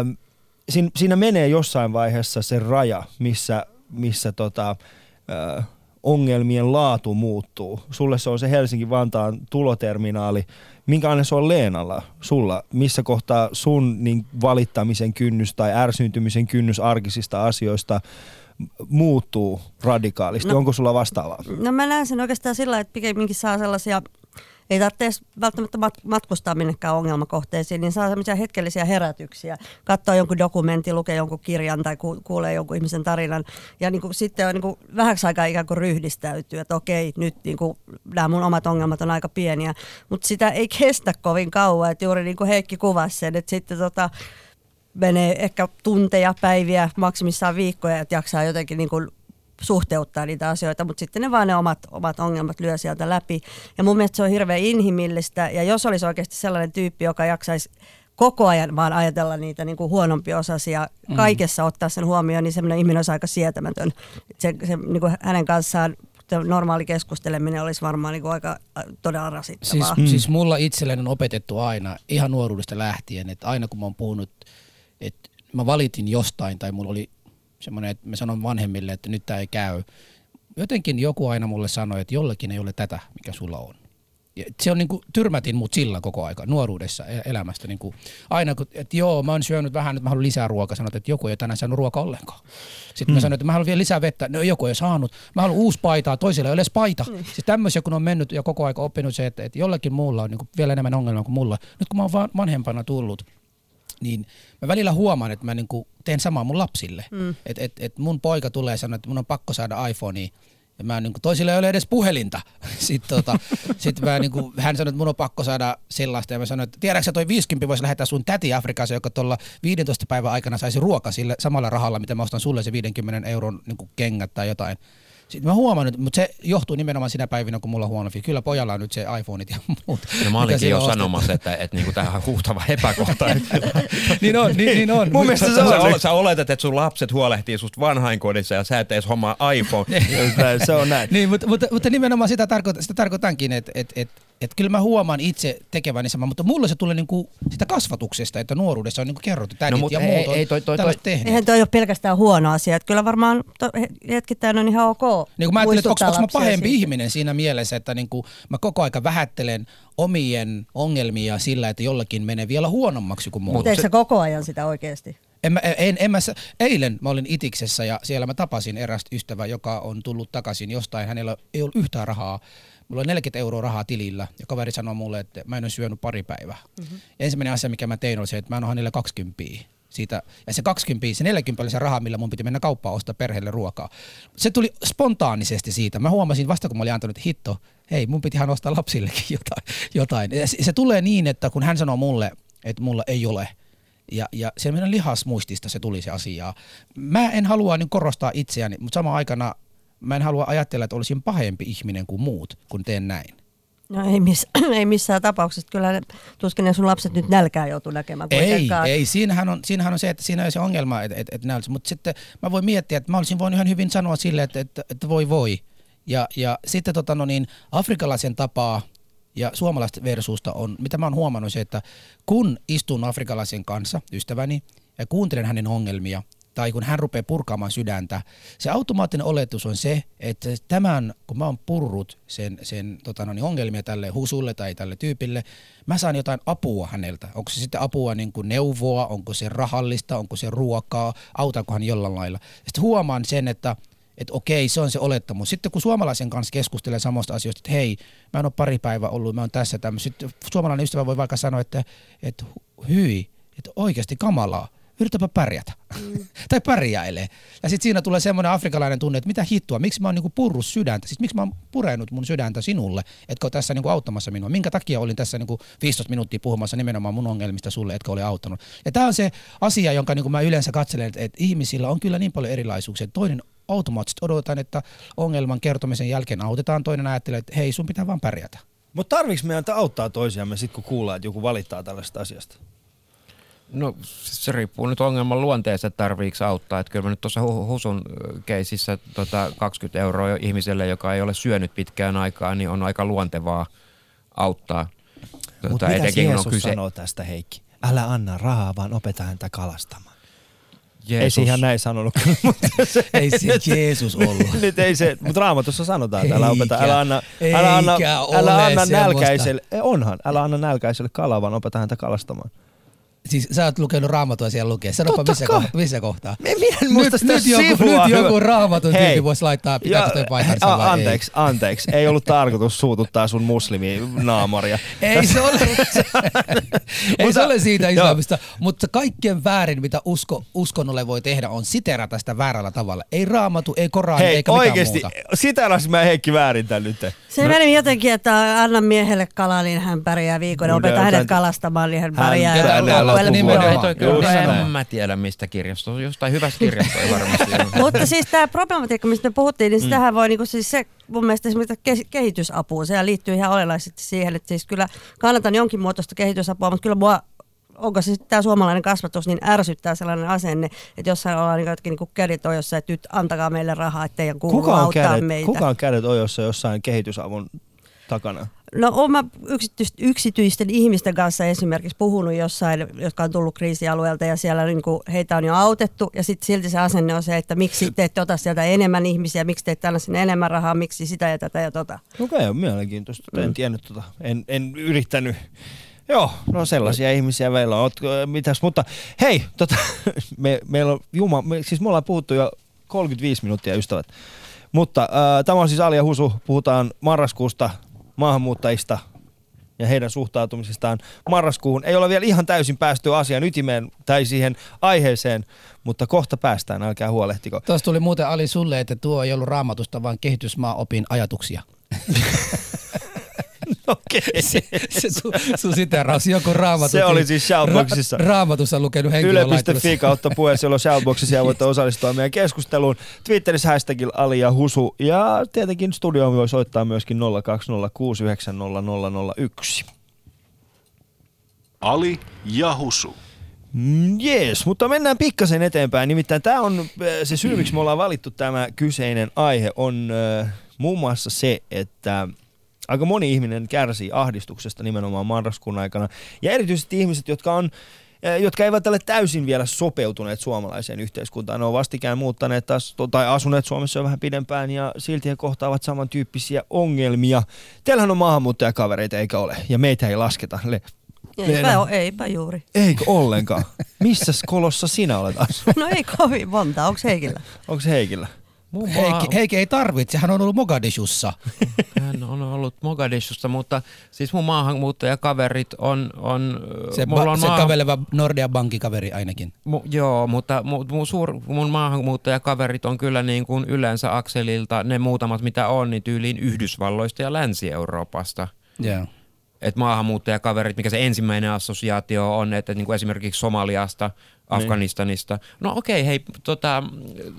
äm, siinä, siinä menee jossain vaiheessa se raja, missä, missä tota, äh, ongelmien laatu muuttuu. Sulle se on se Helsinki-Vantaan tuloterminaali. Minkälainen se on Leenalla, sulla? Missä kohtaa sun niin valittamisen kynnys tai ärsyyntymisen kynnys arkisista asioista muuttuu radikaalisti? No- Onko sulla vastaavaa? No mä näen sen oikeastaan sillä, että pikemminkin saa sellaisia, ei tarvitse välttämättä mat- matkustaa minnekään ongelmakohteisiin, niin saa sellaisia hetkellisiä herätyksiä. Katsoa jonkun dokumentin, lukea jonkun kirjan tai ku- kuulee jonkun ihmisen tarinan. Ja niin kuin, sitten on niin kuin vähäksi aikaa ikään kuin ryhdistäytyy, että okei, nyt niin kuin, nämä mun omat ongelmat on aika pieniä. Mutta sitä ei kestä kovin kauan, että juuri niin kuin Heikki kuvasi sen, että sitten tota, menee ehkä tunteja, päiviä, maksimissaan viikkoja, että jaksaa jotenkin niin kuin suhteuttaa niitä asioita, mutta sitten ne vaan ne omat, omat ongelmat lyö sieltä läpi. Ja mun mielestä se on hirveän inhimillistä, ja jos olisi oikeasti sellainen tyyppi, joka jaksaisi koko ajan vaan ajatella niitä niin kuin huonompia osasia, mm. kaikessa ottaa sen huomioon, niin semmoinen ihminen olisi aika sietämätön. Se, se, niin kuin hänen kanssaan normaali keskusteleminen olisi varmaan niin kuin aika todella rasittavaa. Siis, mm. siis mulla itselleni on opetettu aina, ihan nuoruudesta lähtien, että aina kun mä oon puhunut, että mä valitin jostain tai mulla oli semmoinen, että mä sanon vanhemmille, että nyt tämä ei käy. Jotenkin joku aina mulle sanoi, että jollekin ei ole tätä, mikä sulla on. Ja se on niinku, tyrmätin mut sillä koko aika nuoruudessa e- elämästä. Niinku, aina kun, että joo, mä oon syönyt vähän, nyt mä haluan lisää ruokaa. Sanoit, että joku ei ole tänään saanut ruokaa ollenkaan. Sitten mm. mä sanoin, että mä haluan vielä lisää vettä. No joku ei ole saanut. Mä haluan uusi paitaa, toisella ei ole edes paita. Mm. Siis tämmöisiä, kun on mennyt ja koko aika oppinut se, että, että jollakin muulla on niinku vielä enemmän ongelmaa kuin mulla. Nyt kun mä oon va- vanhempana tullut, niin mä välillä huomaan, että mä niinku teen samaa mun lapsille. Mm. Että et, et mun poika tulee ja sanoo, että mun on pakko saada iPhonea. Ja mä niinku, toisille ei ole edes puhelinta. Sitten tota, sit mä niinku, hän sanoi, että mun on pakko saada sellaista. Ja mä sanoin, että tiedätkö toi 50 voisi lähettää sun täti Afrikassa, joka tuolla 15 päivän aikana saisi ruoka sille samalla rahalla, mitä mä ostan sulle se 50 euron niinku kengät tai jotain. Sitten mä huomaan, mutta se johtuu nimenomaan sinä päivinä, kun mulla on huono. Kyllä pojalla on nyt se iPhoneit ja muut. No mä olinkin jo sanomassa, että, että niinku tähän on huutava epäkohta. niin on, niin, niin on. Mun mielestä sä, on. olet, sä oletat, että sun lapset huolehtii susta vanhainkodissa ja sä et edes hommaa iPhone. Näin, se on näin. Niin, mutta, mutta, mutta nimenomaan sitä, tarkoitan, sitä tarkoitankin, että et, et, et kyllä mä huomaan itse tekeväni sama, mutta mulle se tulee niinku sitä kasvatuksesta, että nuoruudessa on niinku kerrottu tädit No, mutta ja ei- muut on ei toi- toi- toi- tehneet. Eihän toi ole pelkästään huono asia. Että kyllä varmaan to, he- hetkittäin on ihan ok Niin mä ajattelin, että onko, mä pahempi siitä. ihminen siinä mielessä, että niin kuin mä koko aika vähättelen omien ongelmia sillä, että jollakin menee vielä huonommaksi kuin muulla. Teetkö sä koko ajan sitä oikeasti? En, mä, en, en mä, eilen mä olin Itiksessä ja siellä mä tapasin erästä ystävää, joka on tullut takaisin jostain. Hänellä ei ollut yhtään rahaa. Mulla on 40 euroa rahaa tilillä ja kaveri sanoi mulle, että mä en ole syönyt pari päivää. Mm-hmm. Ensimmäinen asia, mikä mä tein, oli se, että mä annoin hänelle 20 siitä, ja se 20, se 40 oli se raha, millä mun piti mennä kauppaan ostaa perheelle ruokaa. Se tuli spontaanisesti siitä. Mä huomasin vasta, kun mä olin antanut että hitto, hei, mun pitihän ostaa lapsillekin jotain. jotain. Ja se, se tulee niin, että kun hän sanoo mulle, että mulla ei ole, ja, ja se meidän lihasmuistista se tuli se asia. Mä en halua niin korostaa itseäni, mutta samaan aikana mä en halua ajatella, että olisin pahempi ihminen kuin muut, kun teen näin. No ei, miss, ei missään tapauksessa. Kyllä ne, tuskin ne sun lapset nyt nälkää joutuu näkemään Ei, ei siinähän, on, siinähän on se, että siinä on se ongelma, että, että, että näytössä. mutta sitten mä voin miettiä, että mä olisin voinut ihan hyvin sanoa sille, että, että, että voi voi. Ja, ja sitten tota, no niin, afrikalaisen tapaa ja suomalaista versuusta on, mitä mä oon huomannut se, että kun istun afrikalaisen kanssa, ystäväni, ja kuuntelen hänen ongelmia, tai kun hän rupeaa purkaamaan sydäntä, se automaattinen oletus on se, että tämän, kun mä oon purrut sen, sen tota no niin, ongelmia tälle husulle tai tälle tyypille, mä saan jotain apua häneltä. Onko se sitten apua niin kuin neuvoa, onko se rahallista, onko se ruokaa, autanko hän jollain lailla. Sitten huomaan sen, että että okei, se on se olettamus. Sitten kun suomalaisen kanssa keskustelee samasta asioista, että hei, mä en ole pari päivää ollut, mä oon tässä tämmöinen. Sitten suomalainen ystävä voi vaikka sanoa, että, että hyi, että oikeasti kamalaa, yritäpä pärjätä. Mm. tai pärjäilee. Ja sitten siinä tulee semmoinen afrikalainen tunne, että mitä hittua, miksi mä oon niinku purrut sydäntä, siis miksi mä oon purenut mun sydäntä sinulle, etkö ole tässä niinku auttamassa minua. Minkä takia olin tässä niinku 15 minuuttia puhumassa nimenomaan mun ongelmista sulle, etkä ole auttanut. Ja tämä on se asia, jonka niinku mä yleensä katselen, että, että ihmisillä on kyllä niin paljon erilaisuuksia. Toinen automaattisesti odotetaan, että ongelman kertomisen jälkeen autetaan, toinen ajattelee, että hei, sun pitää vaan pärjätä. Mutta tarviks meidän auttaa toisiamme sit kun kuullaan, että joku valittaa tällaista asiasta? No se riippuu nyt ongelman luonteesta, että tarviiko auttaa. Että kyllä mä nyt tuossa Hu- Husun keisissä tota 20 euroa ihmiselle, joka ei ole syönyt pitkään aikaa, niin on aika luontevaa auttaa. Tota, Mutta mitä etenkin kun Jeesus sanoo tästä, Heikki? Älä anna rahaa, vaan opeta häntä kalastamaan. Jeesus, Ei se ihan näin sanonut se, Ei se Jeesus ollut. nyt ei se, mutta raamatussa sanotaan, että älä opeta, älä anna, älä anna, älä anna nälkäiselle, onhan, älä anna nälkäiselle kalaa, vaan opeta häntä kalastamaan. Siis sä oot lukenut raamatua siellä lukee. Sanopa Totta missä, ko- missä kohtaa. Me, minä en muista nyt, sitä nyt, joku, sivua. nyt joku raamatun Hei. tyyppi voisi laittaa, pitääkö toi paikkansa a- vai anteeksi, anteeksi. Ei ollut tarkoitus suututtaa sun muslimi naamoria. ei. Ei se ole, ei se ole siitä Joo. islamista, mutta kaikkein väärin, mitä usko, uskonnolle voi tehdä, on siterata sitä väärällä tavalla. Ei raamatu, ei korani, Hei, eikä oikeesti, mitään muuta. sitä mä Heikki väärin tän nyt. Se no. meni jotenkin, että anna miehelle kalaa, niin hän pärjää viikon. Opeta ne- hänet hän- kalastamaan, niin hän pärjää lopuksi. Nimenomaan. Ei toi Joo, en mä tiedä mistä kirjastosta, jostain hyvästä kirjastoa varmasti. on. Mutta siis tämä problematiikka, mistä me puhuttiin, niin sitähän voi niinku siis se mun mielestä esimerkiksi ke- kehitysapua, sehän liittyy ihan olennaisesti siihen, että siis kyllä kannatan jonkin muotoista kehitysapua, mutta kyllä mua onko se sitten tämä suomalainen kasvatus, niin ärsyttää sellainen asenne, että jossain ollaan niin jotkin niin kädet ojossa, että nyt antakaa meille rahaa, että teidän kuuluu Kuka on, auttaa kädet, meitä. kuka on kädet ojossa jossain kehitysavun takana? No olen mä yksityis- yksityisten ihmisten kanssa esimerkiksi puhunut jossain, jotka on tullut kriisialueelta ja siellä niin kuin heitä on jo autettu ja sitten silti se asenne on se, että miksi te ette ota sieltä enemmän ihmisiä, miksi te ette anna sinne enemmän rahaa, miksi sitä ja tätä ja tota. Okei, on mielenkiintoista. En tiennyt tota. En, en yrittänyt. Joo, no sellaisia ihmisiä meillä on. Ootko, mitäs, mutta hei, tota, me, meillä on Juma, me, siis me ollaan puhuttu jo 35 minuuttia ystävät. Mutta äh, tämä on siis Ali ja Husu, puhutaan marraskuusta, maahanmuuttajista ja heidän suhtautumisestaan marraskuuhun. Ei ole vielä ihan täysin päästy asian ytimeen tai siihen aiheeseen, mutta kohta päästään, älkää huolehtiko. Tuossa tuli muuten Ali sulle, että tuo ei ollut raamatusta, vaan kehitysmaa opin ajatuksia. Okei. Se, se sun, sun siteraus joku raamatut. Se oli siis Shoutboxissa. Ra- raamatussa lukenut henkilö Yle.fi kautta puheen, siellä on Shoutboxissa ja voitte osallistua meidän keskusteluun. Twitterissä hashtagilla Ali ja Husu ja tietenkin studioon voi soittaa myöskin 020690001. Ali ja Husu. Mm, Jees, mutta mennään pikkasen eteenpäin. Nimittäin tämä on äh, se syy, miksi me ollaan valittu tämä kyseinen aihe, on äh, muun muassa se, että aika moni ihminen kärsii ahdistuksesta nimenomaan marraskuun aikana. Ja erityisesti ihmiset, jotka on äh, jotka eivät ole täysin vielä sopeutuneet suomalaiseen yhteiskuntaan. Ne on vastikään muuttaneet taas, tai asuneet Suomessa jo vähän pidempään ja silti he kohtaavat samantyyppisiä ongelmia. Teillähän on maahanmuuttajakavereita, eikä ole, ja meitä ei lasketa. Le- Eipä, ole, eipä juuri. Eikö ollenkaan? Missä kolossa sinä olet asunut? No ei kovin monta, onko Heikillä? Onko Heikillä? Heikki, Heikki ei tarvitse, hän on ollut Mogadishussa. Hän on ollut Mogadishusta, mutta siis mun maahanmuuttajakaverit on... on Se, mulla ba- on se maahan- kävelevä Nordea Bankkikaveri ainakin. Mu, joo, mutta mu, mun, suur, mun maahanmuuttajakaverit on kyllä niin kuin yleensä akselilta, ne muutamat mitä on, niin tyyliin Yhdysvalloista ja Länsi-Euroopasta. Yeah. Et maahanmuuttajakaverit, mikä se ensimmäinen assosiaatio on, että niin kuin esimerkiksi Somaliasta, Afganistanista. No okei, hei, tota,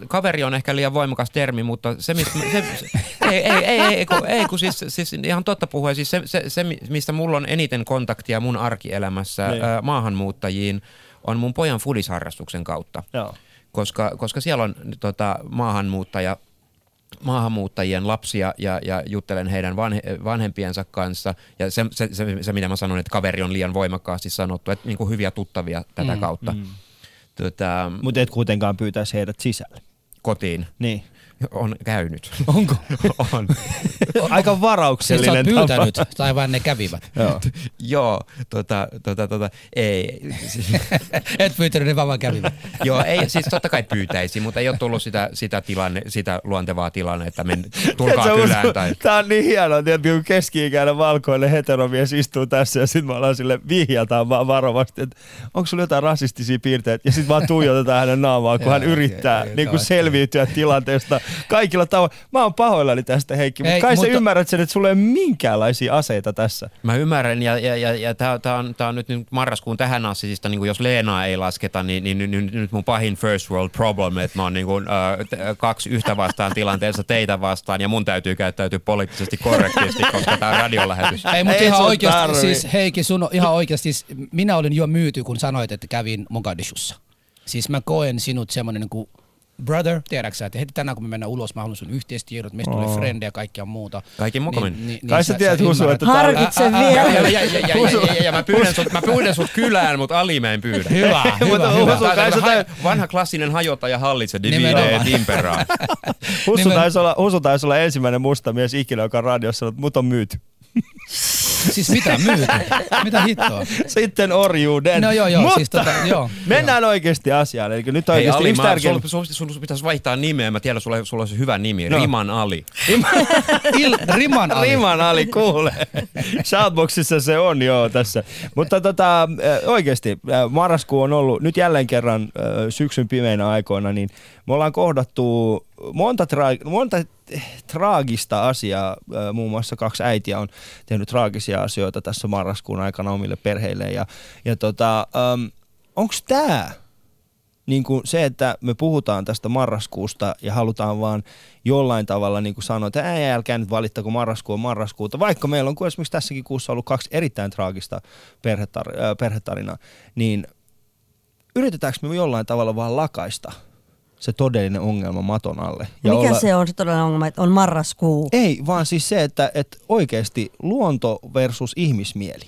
kaveri on ehkä liian voimakas termi, mutta se, mistä, se, se ei, ei, ei, ei, kun, ei, kun siis, siis ihan totta puhuen, siis se, se, se, mistä mulla on eniten kontaktia mun arkielämässä Niin. ää, maahanmuuttajiin, on mun pojan fudisharrastuksen kautta Joo. koska, koska siellä on tota, maahanmuuttaja, maahanmuuttajien lapsia ja, ja juttelen heidän vanhe, vanhempiensa kanssa. Ja se, se, se, se, mitä mä sanon, että kaveri on liian voimakkaasti sanottu, että niin kuin hyviä tuttavia tätä mm, kautta. Mm. Tota, Mutta et kuitenkaan pyytäisi heidät sisälle. kotiin Niin. On käynyt. Onko? on. Aika Siis sä varauksellinen oot pyytänyt, tai vaan ne kävivät. Joo. Joo, tota, tota, tota, ei. Siis, Et pyytänyt, ne vaan vaan kävivät. joo, ei, siis totta kai pyytäisi, mutta ei ole tullut sitä, sitä, tilanne, sitä luontevaa tilanne, että men, tulkaa Tiedätkö, kylään. Tai... Tää on niin hienoa, tiedätkö, kun keski-ikäinen valkoinen heteromies istuu tässä ja sitten me ollaan sille vihjataan vaan varovasti, että onko sulla jotain rasistisia piirteitä ja sitten vaan tuijotetaan hänen naamaa, kun hän yrittää joo, joo, niin kuin selviytyä tilanteesta kaikilla tavoilla. Mä oon pahoillani tästä Heikki, mutta Ei, kai sä mutta- ymmärrät sen, että sulla ei ole minkäänlaisia aseita tässä. Mä ymmärrän, ja, ja, ja, ja tämä on, tää on nyt, nyt marraskuun tähän assisista, niin jos Leenaa ei lasketa, niin, niin, niin, nyt, nyt mun pahin first world problem, että mä oon niin kuin, äh, kaksi yhtä vastaan tilanteessa teitä vastaan, ja mun täytyy käyttäytyä poliittisesti korrektisti, koska tämä on radiolähetys. Ei, mutta ihan sun oikeasti, tarvii. siis Heikki, sun on ihan oikeasti, siis minä olin jo myyty, kun sanoit, että kävin Mogadishussa. Siis mä koen sinut semmoinen niin kuin brother, tiedätkö sä, että heti tänään kun me mennään ulos, mä haluan sun yhteistiedot, meistä tulee frendejä ja kaikkea muuta. Kaikki mokomin. Niin, Kai sä tiedät, Husu, että Harkitse vielä. ja, mä, pyydän sut, mä pyydän sut kylään, mutta Ali mä en pyydä. Hyvä, hyvä, Mutta hyvä. Sä vanha klassinen hajota ja hallitse, divide impera. Husu taisi, olla, Husu taisi olla ensimmäinen musta mies ikinä, joka on radiossa että mut on myyty. Siis mitä myyty? Mitä hittoa? Sitten orjuuden. No joo, joo, Mutta siis tota, joo. mennään oikeasti asiaan. Eli nyt Hei oikeasti Ali, yksi mä, tärkein... sulla, sulla, sulla, pitäisi vaihtaa nimeä. Mä tiedän, sulla, sulla olisi hyvä nimi. No. Riman Ali. Il, riman ali. Riman Ali, kuule. Shoutboxissa se on joo tässä. Mutta tota, äh, oikeasti äh, marraskuu on ollut nyt jälleen kerran äh, syksyn pimeinä aikoina, niin me ollaan kohdattu monta, tra- monta traagista asiaa. Muun muassa kaksi äitiä on tehnyt traagisia asioita tässä marraskuun aikana omille perheille. Ja, ja tota, ähm, onko tämä niin se, että me puhutaan tästä marraskuusta ja halutaan vaan jollain tavalla niin kuin sanoa, että ei, älkää nyt valittako marraskuu on marraskuuta, vaikka meillä on kuin esimerkiksi tässäkin kuussa ollut kaksi erittäin traagista perhetar- perhetarinaa, niin yritetäänkö me jollain tavalla vaan lakaista se todellinen ongelma maton alle? Mikä se on se todellinen ongelma, että on marraskuu? Ei, vaan siis se, että, että oikeasti luonto versus ihmismieli.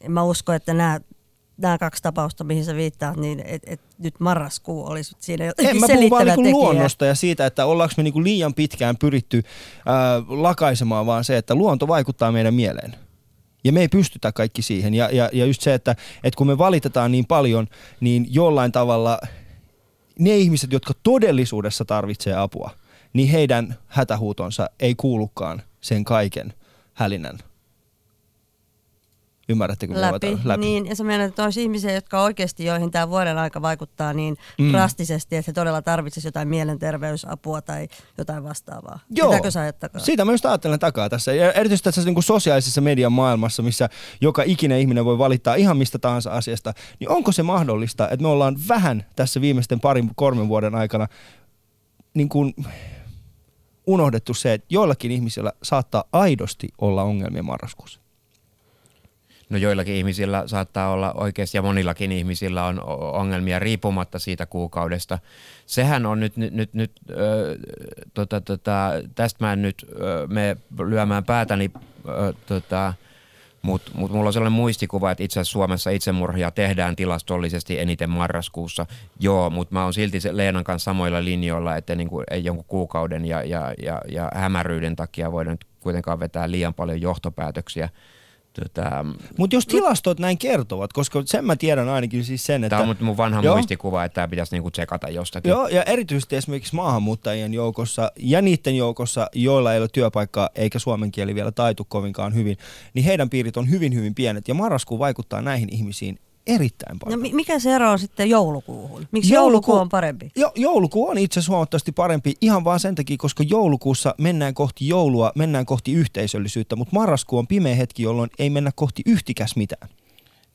En mä usko, että nämä, nämä kaksi tapausta, mihin sä viittaat, niin et, et nyt marraskuu olisi siinä jotenkin En mä puhun vaan niinku tekijä. luonnosta ja siitä, että ollaanko me niinku liian pitkään pyritty ää, lakaisemaan vaan se, että luonto vaikuttaa meidän mieleen. Ja me ei pystytä kaikki siihen. Ja, ja, ja just se, että, että kun me valitetaan niin paljon, niin jollain tavalla ne ihmiset, jotka todellisuudessa tarvitsee apua, niin heidän hätähuutonsa ei kuulukaan sen kaiken hälinän Ymmärrättekö, mitä läpi. läpi. Niin, ja sä menet, että olisi ihmisiä, jotka oikeasti, joihin tämä vuoden aika vaikuttaa niin Mm. drastisesti, että he todella tarvitsisivat jotain mielenterveysapua tai jotain vastaavaa. Joo. Sitäkö sä takaa? Siitä mä just ajattelen takaa tässä. Ja erityisesti tässä niin kuin sosiaalisessa median maailmassa, missä joka ikinen ihminen voi valittaa ihan mistä tahansa asiasta, niin onko se mahdollista, että me ollaan vähän tässä viimeisten parin, kolmen vuoden aikana niin kuin unohdettu se, että joillakin ihmisillä saattaa aidosti olla ongelmia marraskuussa. No joillakin ihmisillä saattaa olla oikeasti ja monillakin ihmisillä on ongelmia riippumatta siitä kuukaudesta. Sehän on nyt, nyt, nyt, nyt ö, tota, tota, tästä mä en nyt ö, me lyömään päätäni, ö, tota, mutta mut mulla on sellainen muistikuva, että itse asiassa Suomessa itsemurhia tehdään tilastollisesti eniten marraskuussa. Joo, mutta mä oon silti Leenan kanssa samoilla linjoilla, että niin kuin, ei jonkun kuukauden ja, ja, ja, ja hämäryyden takia voida nyt kuitenkaan vetää liian paljon johtopäätöksiä. Tota, Mutta jos tilastot näin kertovat, koska sen mä tiedän ainakin siis sen, että... Tämä on mun vanha Joo. muistikuva, että tämä pitäisi niinku tsekata jostakin. Joo, ja erityisesti esimerkiksi maahanmuuttajien joukossa ja niiden joukossa, joilla ei ole työpaikkaa eikä suomen kieli vielä taitu kovinkaan hyvin, niin heidän piirit on hyvin, hyvin pienet. Ja marraskuu vaikuttaa näihin ihmisiin erittäin No, paljon. mi- mikä se ero on sitten joulukuuhun? Miksi Jouluku- joulukuu on parempi? Jo, joulukuu on itse asiassa huomattavasti parempi ihan vaan sen takia, koska joulukuussa mennään kohti joulua, mennään kohti yhteisöllisyyttä, mutta marraskuu on pimeä hetki, jolloin ei mennä kohti yhtikäs mitään.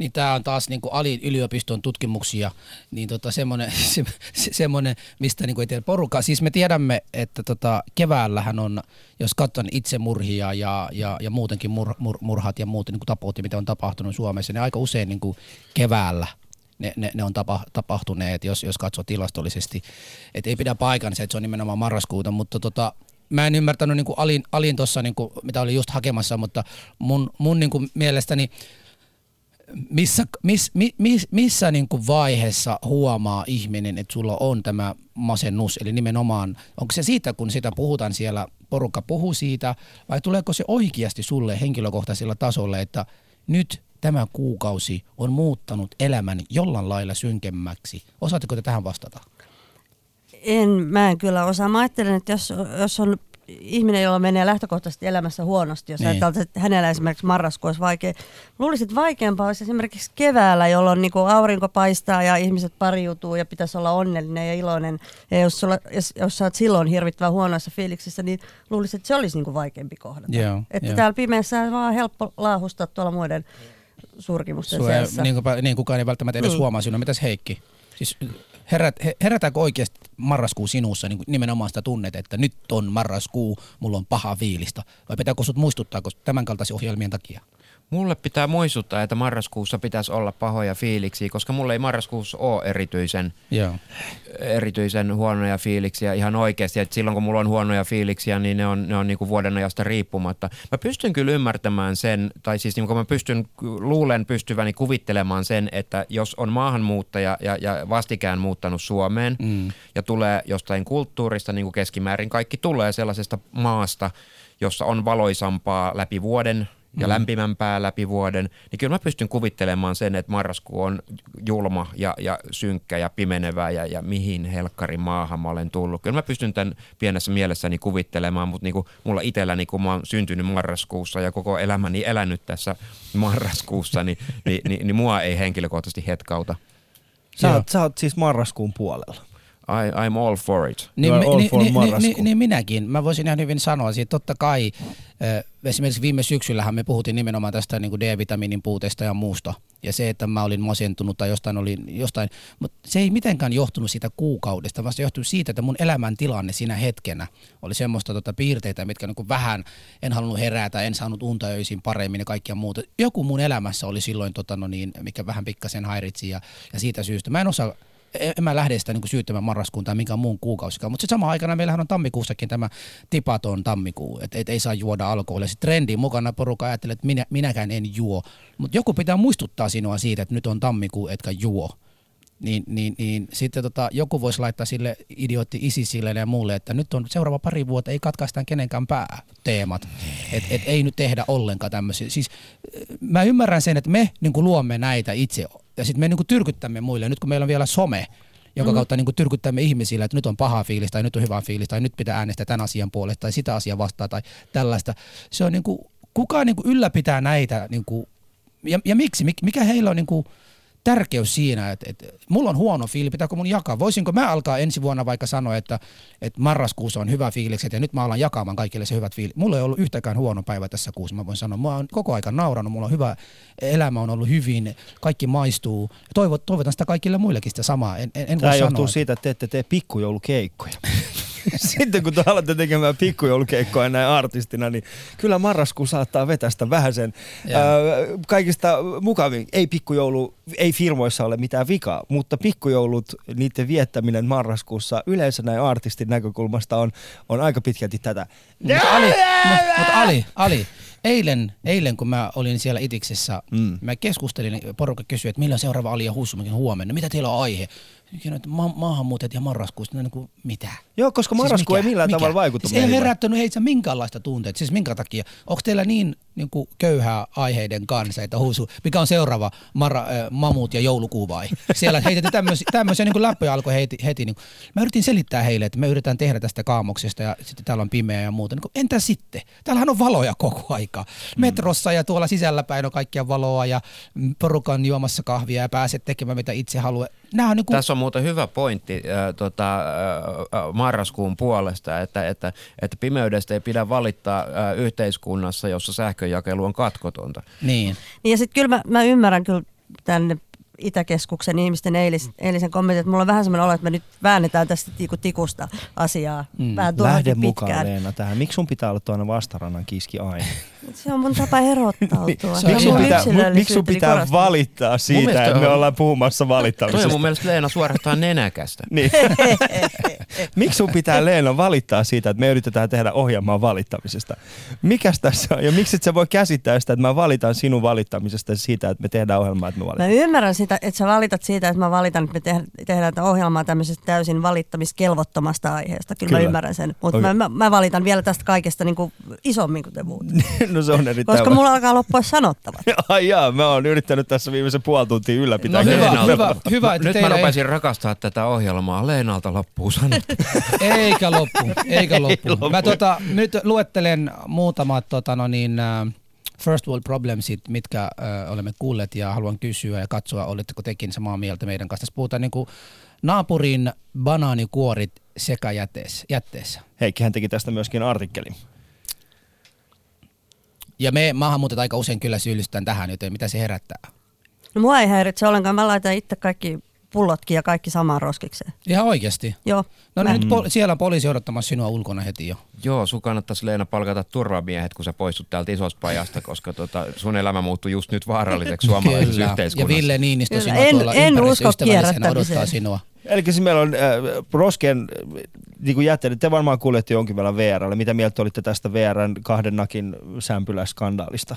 Niin tämä on taas niin Ali yliopiston tutkimuksia, niin tota semmoinen, se, se, semmoinen, mistä niin ei tiedä porukkaa. Siis me tiedämme, että tota keväällähän on, jos katson itsemurhia ja, ja, ja muutenkin mur, mur, murhat ja muut niin tapot, mitä on tapahtunut Suomessa, niin aika usein niin keväällä ne, ne, ne on tapa, tapahtuneet, jos, jos katsoo tilastollisesti. Et ei pidä paikansa, että se on nimenomaan marraskuuta, mutta tota, mä en ymmärtänyt niin kuin Alin, Alin tuossa, niin mitä oli just hakemassa, mutta mun, mun niin kuin mielestäni missä, miss, mi, miss, missä niin kuin vaiheessa huomaa ihminen, että sulla on tämä masennus, eli nimenomaan, onko se siitä, kun sitä puhutaan siellä, porukka puhuu siitä, vai tuleeko se oikeasti sulle henkilökohtaisella tasolla, että nyt tämä kuukausi on muuttanut elämän jollain lailla synkemmäksi. Osaatteko te tähän vastata? En, mä en kyllä osaa. Mä ajattelen, että jos, jos on ihminen, jolla menee lähtökohtaisesti elämässä huonosti, jos Niin. ajatellaan, että hänellä esimerkiksi marraskuu olisi vaikea. Luulisin, että vaikeampaa olisi esimerkiksi keväällä, jolloin niin aurinko paistaa ja ihmiset pariutuu ja pitäisi olla onnellinen ja iloinen. Ja jos, sulla, jos, jos sä oot silloin hirvittävän huonoissa fiiliksissä, niin luulisin, että se olisi niin vaikeampi kohdata. Joo, että joo. täällä pimeässä on vaan helppo laahustaa tuolla muiden surkimusten Sua, seassa. niin, kuin, niin kukaan ei välttämättä edes Niin. huomaa sinua. Mitäs Heikki? Siis herät, he- herätääkö oikeasti marraskuu sinussa niin nimenomaan sitä tunnet, että nyt on marraskuu, mulla on paha fiilistä? Vai pitääkö sut muistuttaa tämän kaltaisen ohjelmien takia? Mulle pitää muistuttaa, että marraskuussa pitäisi olla pahoja fiiliksiä, koska mulle ei marraskuussa ole erityisen, Joo. erityisen huonoja fiiliksiä ihan oikeasti. Et silloin kun mulla on huonoja fiiliksiä, niin ne on, ne on niinku vuoden ajasta riippumatta. Mä pystyn kyllä ymmärtämään sen, tai siis niin mä pystyn, luulen pystyväni kuvittelemaan sen, että jos on maahanmuuttaja ja, ja vastikään muuttanut Suomeen Mm. ja tulee jostain kulttuurista, niin kuin keskimäärin kaikki tulee sellaisesta maasta, jossa on valoisampaa läpi vuoden ja Mm. lämpimämpää läpi vuoden, niin kyllä mä pystyn kuvittelemaan sen, että marraskuu on julma ja, ja synkkä ja pimenevä ja, ja mihin helkkarin maahan mä olen tullut. Kyllä mä pystyn tämän pienessä mielessäni kuvittelemaan, mutta niin kuin mulla itselläni, kun mä oon syntynyt marraskuussa ja koko elämäni elänyt tässä marraskuussa, niin, niin, niin, niin mua ei henkilökohtaisesti hetkauta. Sä oot, sä oot siis marraskuun puolella. I, I'm all for it. Niin, all niin, for niin, niin, marraskuu. niin, minäkin. Mä voisin ihan hyvin sanoa siitä. Totta kai äh, esimerkiksi viime syksyllähän me puhuttiin nimenomaan tästä niin kuin D-vitamiinin puutteesta ja muusta. Ja se, että mä olin masentunut tai jostain olin jostain, mutta se ei mitenkään johtunut siitä kuukaudesta, vaan se johtui siitä, että mun elämäntilanne siinä hetkenä oli semmoista tota, piirteitä, mitkä niin kuin vähän, en halunnut herätä, en saanut unta öisin paremmin ja kaikkia muuta. Joku mun elämässä oli silloin, tota, no niin, mikä vähän pikkasen häiritsi ja, ja siitä syystä. Mä en osaa en mä lähde sitä niin syyttämään marraskuun tai minkään muun kuukausikaan, mutta sitten samaan aikana meillähän on tammikuussakin tämä tipaton tammikuu, että et ei saa juoda alkoholia. Sitten trendin mukana porukka ajattelee, että minä, minäkään en juo, mutta joku pitää muistuttaa sinua siitä, että nyt on tammikuu, etkä juo. Niin, niin, niin sitten tota, joku voisi laittaa sille idiootti isisille ja muulle, että nyt on seuraava pari vuotta, ei katkaistaan kenenkään pää teemat. Et, et ei nyt tehdä ollenkaan tämmöisiä. Siis mä ymmärrän sen, että me niin luomme näitä itse ja sitten me niin tyrkyttämme muille. Nyt kun meillä on vielä some, jonka kautta niin tyrkyttämme ihmisille, että nyt on paha fiilis tai nyt on hyvä fiilis tai nyt pitää äänestää tämän asian puolesta tai sitä asiaa vastaan tai tällaista. Se on niin kuin, kuka niin kuin ylläpitää näitä niin kuin ja, ja miksi? Mik- Mikä heillä on niinku tärkeys siinä, että, että mulla on huono fiili, pitääkö mun jakaa? Voisinko mä alkaa ensi vuonna vaikka sanoa, että, että marraskuussa on hyvä fiilikset ja nyt mä alan jakamaan kaikille se hyvät fiilit. Mulla ei ollut yhtäkään huono päivä tässä kuussa, mä voin sanoa. Mä oon koko ajan nauranut, mulla on hyvä elämä on ollut hyvin, kaikki maistuu. Toivot, toivotan sitä kaikille muillekin sitä samaa. En, en, en Tämä sanoa, johtuu että- siitä, että te ette tee pikkujoulukeikkoja. Sitten kun te alatte tekemään pikkujoulukeikkoja näin artistina, niin kyllä marraskuu saattaa vetästä vähän sen ö, kaikista mukavin. Ei pikkujoulu, ei firmoissa ole mitään vikaa, mutta pikkujoulut, niiden viettäminen marraskuussa yleensä näin artistin näkökulmasta on, on aika pitkälti tätä. Mutta Ali, mu- mutta Ali, Ali, eilen, eilen kun mä olin siellä Itiksessä, Mm. mä keskustelin, porukka kysyi, että milloin seuraava Ali ja Hussu Mä kysyin, huomenna, mitä teillä on aihe? Että ma- maahanmuuttajat ja marraskuusta, no niin kuin, mitä? Joo, koska marraskuu ei millään tavalla vaikuta siis ei herättänyt heitä minkäänlaista tunteita. Siis minkä takia? Onko teillä niin, niin kuin köyhää aiheiden kanssa, että huusu, mikä on seuraava Marra, äh, mamut ja joulukuu vai? Siellä heitettiin tämmöisiä, tämmöisiä niin kuin läppöjä alkoi heti. heti niin kuin. Mä yritin selittää heille, että me yritetään tehdä tästä kaamoksesta ja sitten täällä on pimeä ja muuta. Niin kuin, entä sitten? Täällähän on valoja koko aika. Metrossa ja tuolla sisällä päin on kaikkia valoa ja mm, porukan juomassa kahvia ja pääset tekemään mitä itse haluaa. Nämä on niin kuin, Tässä on muuten hyvä pointti äh, tota, äh, marraskuun puolesta, että, että, että pimeydestä ei pidä valittaa äh, yhteiskunnassa, jossa sähköjakelu on katkotonta. niin. Niin ja sitten kyllä mä, mä ymmärrän kyllä tänne Itäkeskuksen ihmisten eilis, eilisen kommentin, että mulla on vähän semmoinen olo, että me nyt väännetään tästä tiku, tikusta asiaa mm. vähän Lähde mukaan pitkään. Leena tähän. Miksi sun pitää olla tuonne vastarannan kiski aina? Se on mun tapa erottautua. On Miksi sun pitää, miksi sun pitää valittaa siitä, että me ollaan puhumassa Toi on valittamisesta? mun mielestä Leena suorastaan nenäkästä. Niin. Miksi sun pitää Leena valittaa siitä, että me yritetään tehdä ohjelmaa valittamisesta? Mikäs tässä on? Ja miksi et sä voi käsittää sitä, että mä valitan sinun valittamisesta siitä, että me tehdään ohjelmaa, että me Mä valitaan? ymmärrän sitä, että sä valitat siitä, että mä valitan, että me tehdään, tehdään tätä ohjelmaa tämmöisestä täysin valittamiskelvottomasta aiheesta. Kyllä, Kyllä. mä ymmärrän sen. Mutta Okei. mä, mä, mä, valitan vielä tästä kaikesta niin kuin isommin kuin te muut. no se on erittäin Koska mulla alkaa loppua sanottavat. Ai jaa, mä oon yrittänyt tässä viimeisen puoli tuntia ylläpitää. No hyvä, hyvä, hyvä, että Nyt mä ei- rupesin rakastaa tätä ohjelmaa. Leenalta loppuu sanat. Eikä loppu, eikä loppu. loppu. Mä tota, nyt luettelen muutamat tota, no niin, äh, first world problemsit, mitkä äh, olemme kuulleet ja haluan kysyä ja katsoa, oletteko tekin samaa mieltä meidän kanssa. Tässä puhutaan niin kuin naapurin banaanikuorit sekä jätteessä. jätteessä. Heikkihän teki tästä myöskin artikkelin. Ja me maahanmuutot aika usein kyllä syyllistetään tähän, joten mitä se herättää? No mua ei häiritse ollenkaan. Mä laitan itse kaikki pullotkin ja kaikki samaan roskikseen. Ihan oikeasti. Joo. No Mä- nyt pol- siellä on poliisi odottamassa sinua ulkona heti jo. Joo, sun kannattaisi Leena palkata turvamiehet, kun sä poistut täältä isosta pajasta, koska tota, sun elämä muuttuu just nyt vaaralliseksi suomalaisessa Ja yhteiskunnassa. Ville Niinistö Kyllä. sinua En- tuolla en usko odottaa sinua. Eli siis meillä on äh, roskien äh, niin kuin jätteet, te varmaan kuulette jonkin verran VRlle. Mitä mieltä olitte tästä VRn kahden nakin sämpyläskandaalista?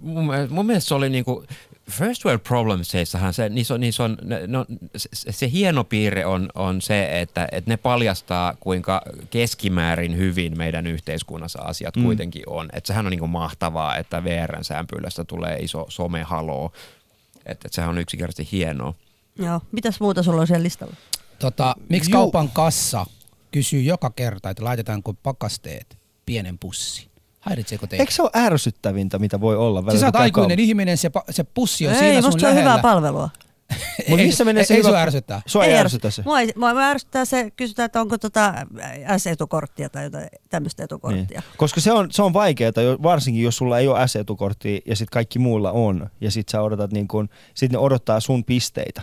Mun, mielestä- mun mielestä se oli niinku, First World Problemseissahan se, niissä on, niissä on, no, se, se hieno piirre on, on se, että, että ne paljastaa kuinka keskimäärin hyvin meidän yhteiskunnassa asiat mm. kuitenkin on. Että sehän on niinku mahtavaa, että VRn sämpylästä tulee iso somehaloo. Että, että sehän on yksinkertaisesti hienoa. Joo. Mitäs muuta sulla on siellä listalla? Tota, miksi Juu. kaupan kassa kysyy joka kerta, että laitetaanko pakasteet pienen pussiin? Häiritseekö teitä? Eikö se ole ärsyttävintä, mitä voi olla? Välillä, sä oot aikuinen kaup- ihminen, se, pa- se pussi on ei, siinä sun se on lähellä. hyvää palvelua. Mut ei, missä menee ei, se ei hyvä- sua ärsyttää. Sua ei ärsytä. ärsytä se. Mua, ei, mua, mua ärsyttää se, kysytään, että onko tota S-etukorttia tai jotain tämmöistä etukorttia. Niin. Koska se on, se on vaikeaa, varsinkin jos sulla ei ole S-etukorttia ja sitten kaikki muilla on. Ja sitten sä odotat niin kun, sit ne odottaa sun pisteitä.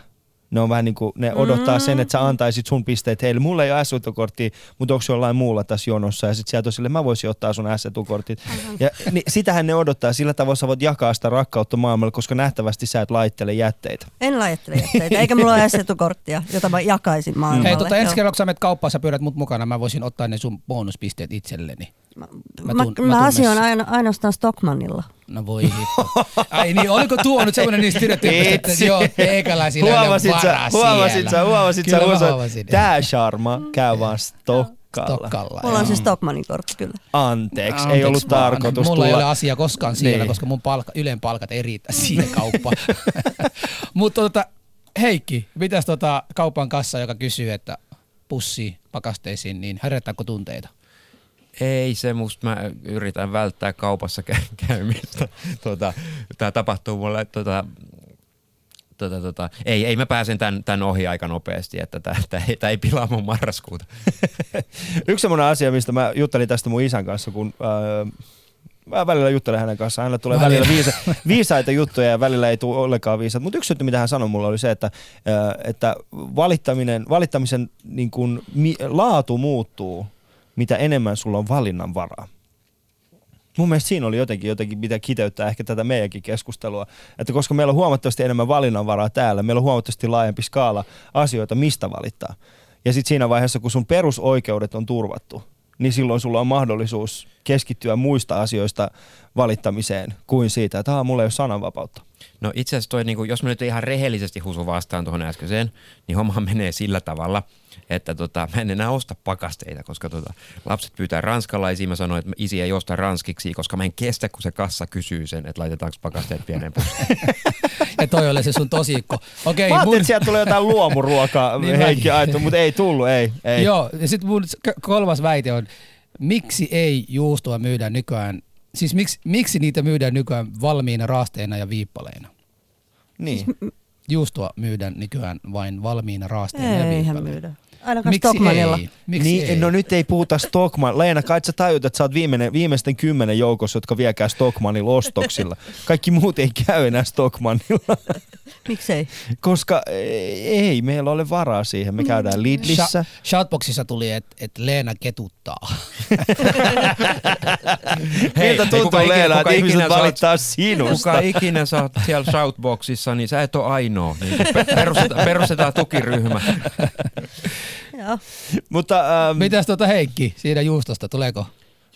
Ne on vähän niin kuin, ne odottaa sen, että sä antaisit sun pisteet heille. Mulla ei ole S-etukorttia, mutta onko jollain muulla tässä jonossa? Ja sitten sieltä on sille, mä voisin ottaa sun S-etukortit. Ja niin, sitähän ne odottaa. Sillä tavalla sä voit jakaa sitä rakkautta maailmalle, koska nähtävästi sä et laittele jätteitä. En laajattele jätteitä, eikä mulla ole S-etukorttia, jota mä jakaisin maailmalle. Hei, tota, ensi kerralla kun sä menet kauppaan, sä pyydät mut mukana, mä voisin ottaa ne sun bonuspisteet itselleni. Mä, Mä mä, tuun- mä, mä tuun asioin aina, ainoastaan Stockmannilla. No voi hitto. Ai niin, oliko tuo nyt semmoinen niistä stereotyypistä, että joo, teikäläisillä on Huomasit sä, huomasit sä, huomasit sä, huomasit, tää Sharma käy vaan Stokkalla. Stokkalla. Mulla on se Stockmannin kortti kyllä. Anteeksi, ei Anteeksi ollut vaan. tarkoitus Mulla tulla. ei ole asia koskaan siellä, Niin. koska mun palkka, Ylen palkat ei riitä siihen kauppaan. Mutta tota, Heikki, mitäs tota kaupan kassa, joka kysyy, että pussi pakasteisiin, niin herättääkö tunteita? Ei se musta, mä yritän välttää kaupassa kä- käymistä. Tota, Tämä tapahtuu mulle, tota, tota, tota, ei, ei mä pääsen tämän, tämän ohi aika nopeasti, että tämä ei, tää ei pilaa mun marraskuuta. Yksi semmoinen asia, mistä mä juttelin tästä mun isän kanssa, kun äh, mä välillä juttelen hänen kanssaan. Hänellä tulee välillä, välillä viisa, viisaita juttuja ja välillä ei tule ollenkaan viisaita. Mutta yksi juttu, mitä hän sanoi mulle, oli se, että, äh, että valittaminen, valittamisen niin kun, mi, laatu muuttuu, mitä enemmän sulla on valinnan varaa. Mun mielestä siinä oli jotenkin, jotenkin mitä kiteyttää ehkä tätä meidänkin keskustelua. Että koska meillä on huomattavasti enemmän valinnanvaraa täällä, meillä on huomattavasti laajempi skaala asioita, mistä valittaa. Ja sitten siinä vaiheessa, kun sun perusoikeudet on turvattu, niin silloin sulla on mahdollisuus keskittyä muista asioista valittamiseen kuin siitä, että mulla ei ole sananvapautta. No itse asiassa toi, niin kuin, jos mä nyt ihan rehellisesti husu vastaan tuohon äskeiseen, niin homma menee sillä tavalla, että tota, mä en enää osta pakasteita, koska tota, lapset pyytää ranskalaisia. Mä sanoin, että isi ei osta ranskiksi, koska mä en kestä, kun se kassa kysyy sen, että laitetaanko pakasteet pieneen Ja toi oli se sun tosikko. Okay, mä ajattelin, mun... että sieltä tulee jotain luomuruokaa, niin Heikki Aito, mutta ei tullut, ei. ei. Joo, ja sitten mun kolmas väite on, miksi ei juustoa myydä nykyään, siis miksi, miksi niitä myydään nykyään valmiina raasteina ja viippaleina? Niin. Juustoa myydään nykyään vain valmiina raasteina ja viippaleina. myydä. Ainakaan Miksi Stockmanilla. Ei? Miksi niin, ei? No nyt ei puhuta Stockman. Leena, kai sä tajut, että sä oot viimeinen, viimeisten kymmenen joukossa, jotka viekää Stockmanilla ostoksilla. Kaikki muut ei käy enää Stockmanilla. Miksei? Koska ei, meillä ole varaa siihen. Me käydään Lidlissä. Shoutboxissa tuli, että et Leena ketuttaa. Hei, Miltä tuntuu Leena, että ihmiset valittaa sinusta? Kuka ikinä sä oot siellä Shoutboxissa, niin sä et ole ainoa. Niin perustetaan, perustetaan tukiryhmä. Joo. Mutta, ähm, Mitäs tuota Heikki siitä juustosta, tuleeko?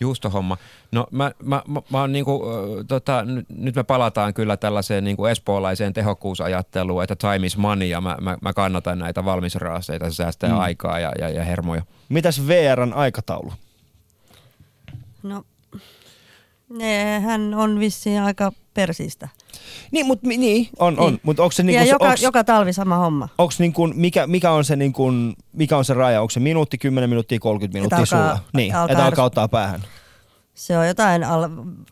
Juustohomma. No mä, mä, mä, mä oon niinku, tota, nyt, nyt me palataan kyllä tällaiseen niinku espoolaiseen tehokkuusajatteluun, että time is money ja mä, mä, mä kannatan näitä valmisraaseita, se säästää mm. aikaa ja, ja, ja hermoja. Mitäs VRn aikataulu? No, hän on vissiin aika persistä. Niin, mutta niin, on, on. Niin. Mut onko se niin ja joka, onks, joka talvi sama homma. Onks niin kuin, mikä, mikä, on se niin kuin, mikä on se raja? Onko se minuutti, 10 minuuttia, 30 minuuttia alkaa, sulla? Niin, alkaa, että alkaa ottaa päähän. Se on jotain alle,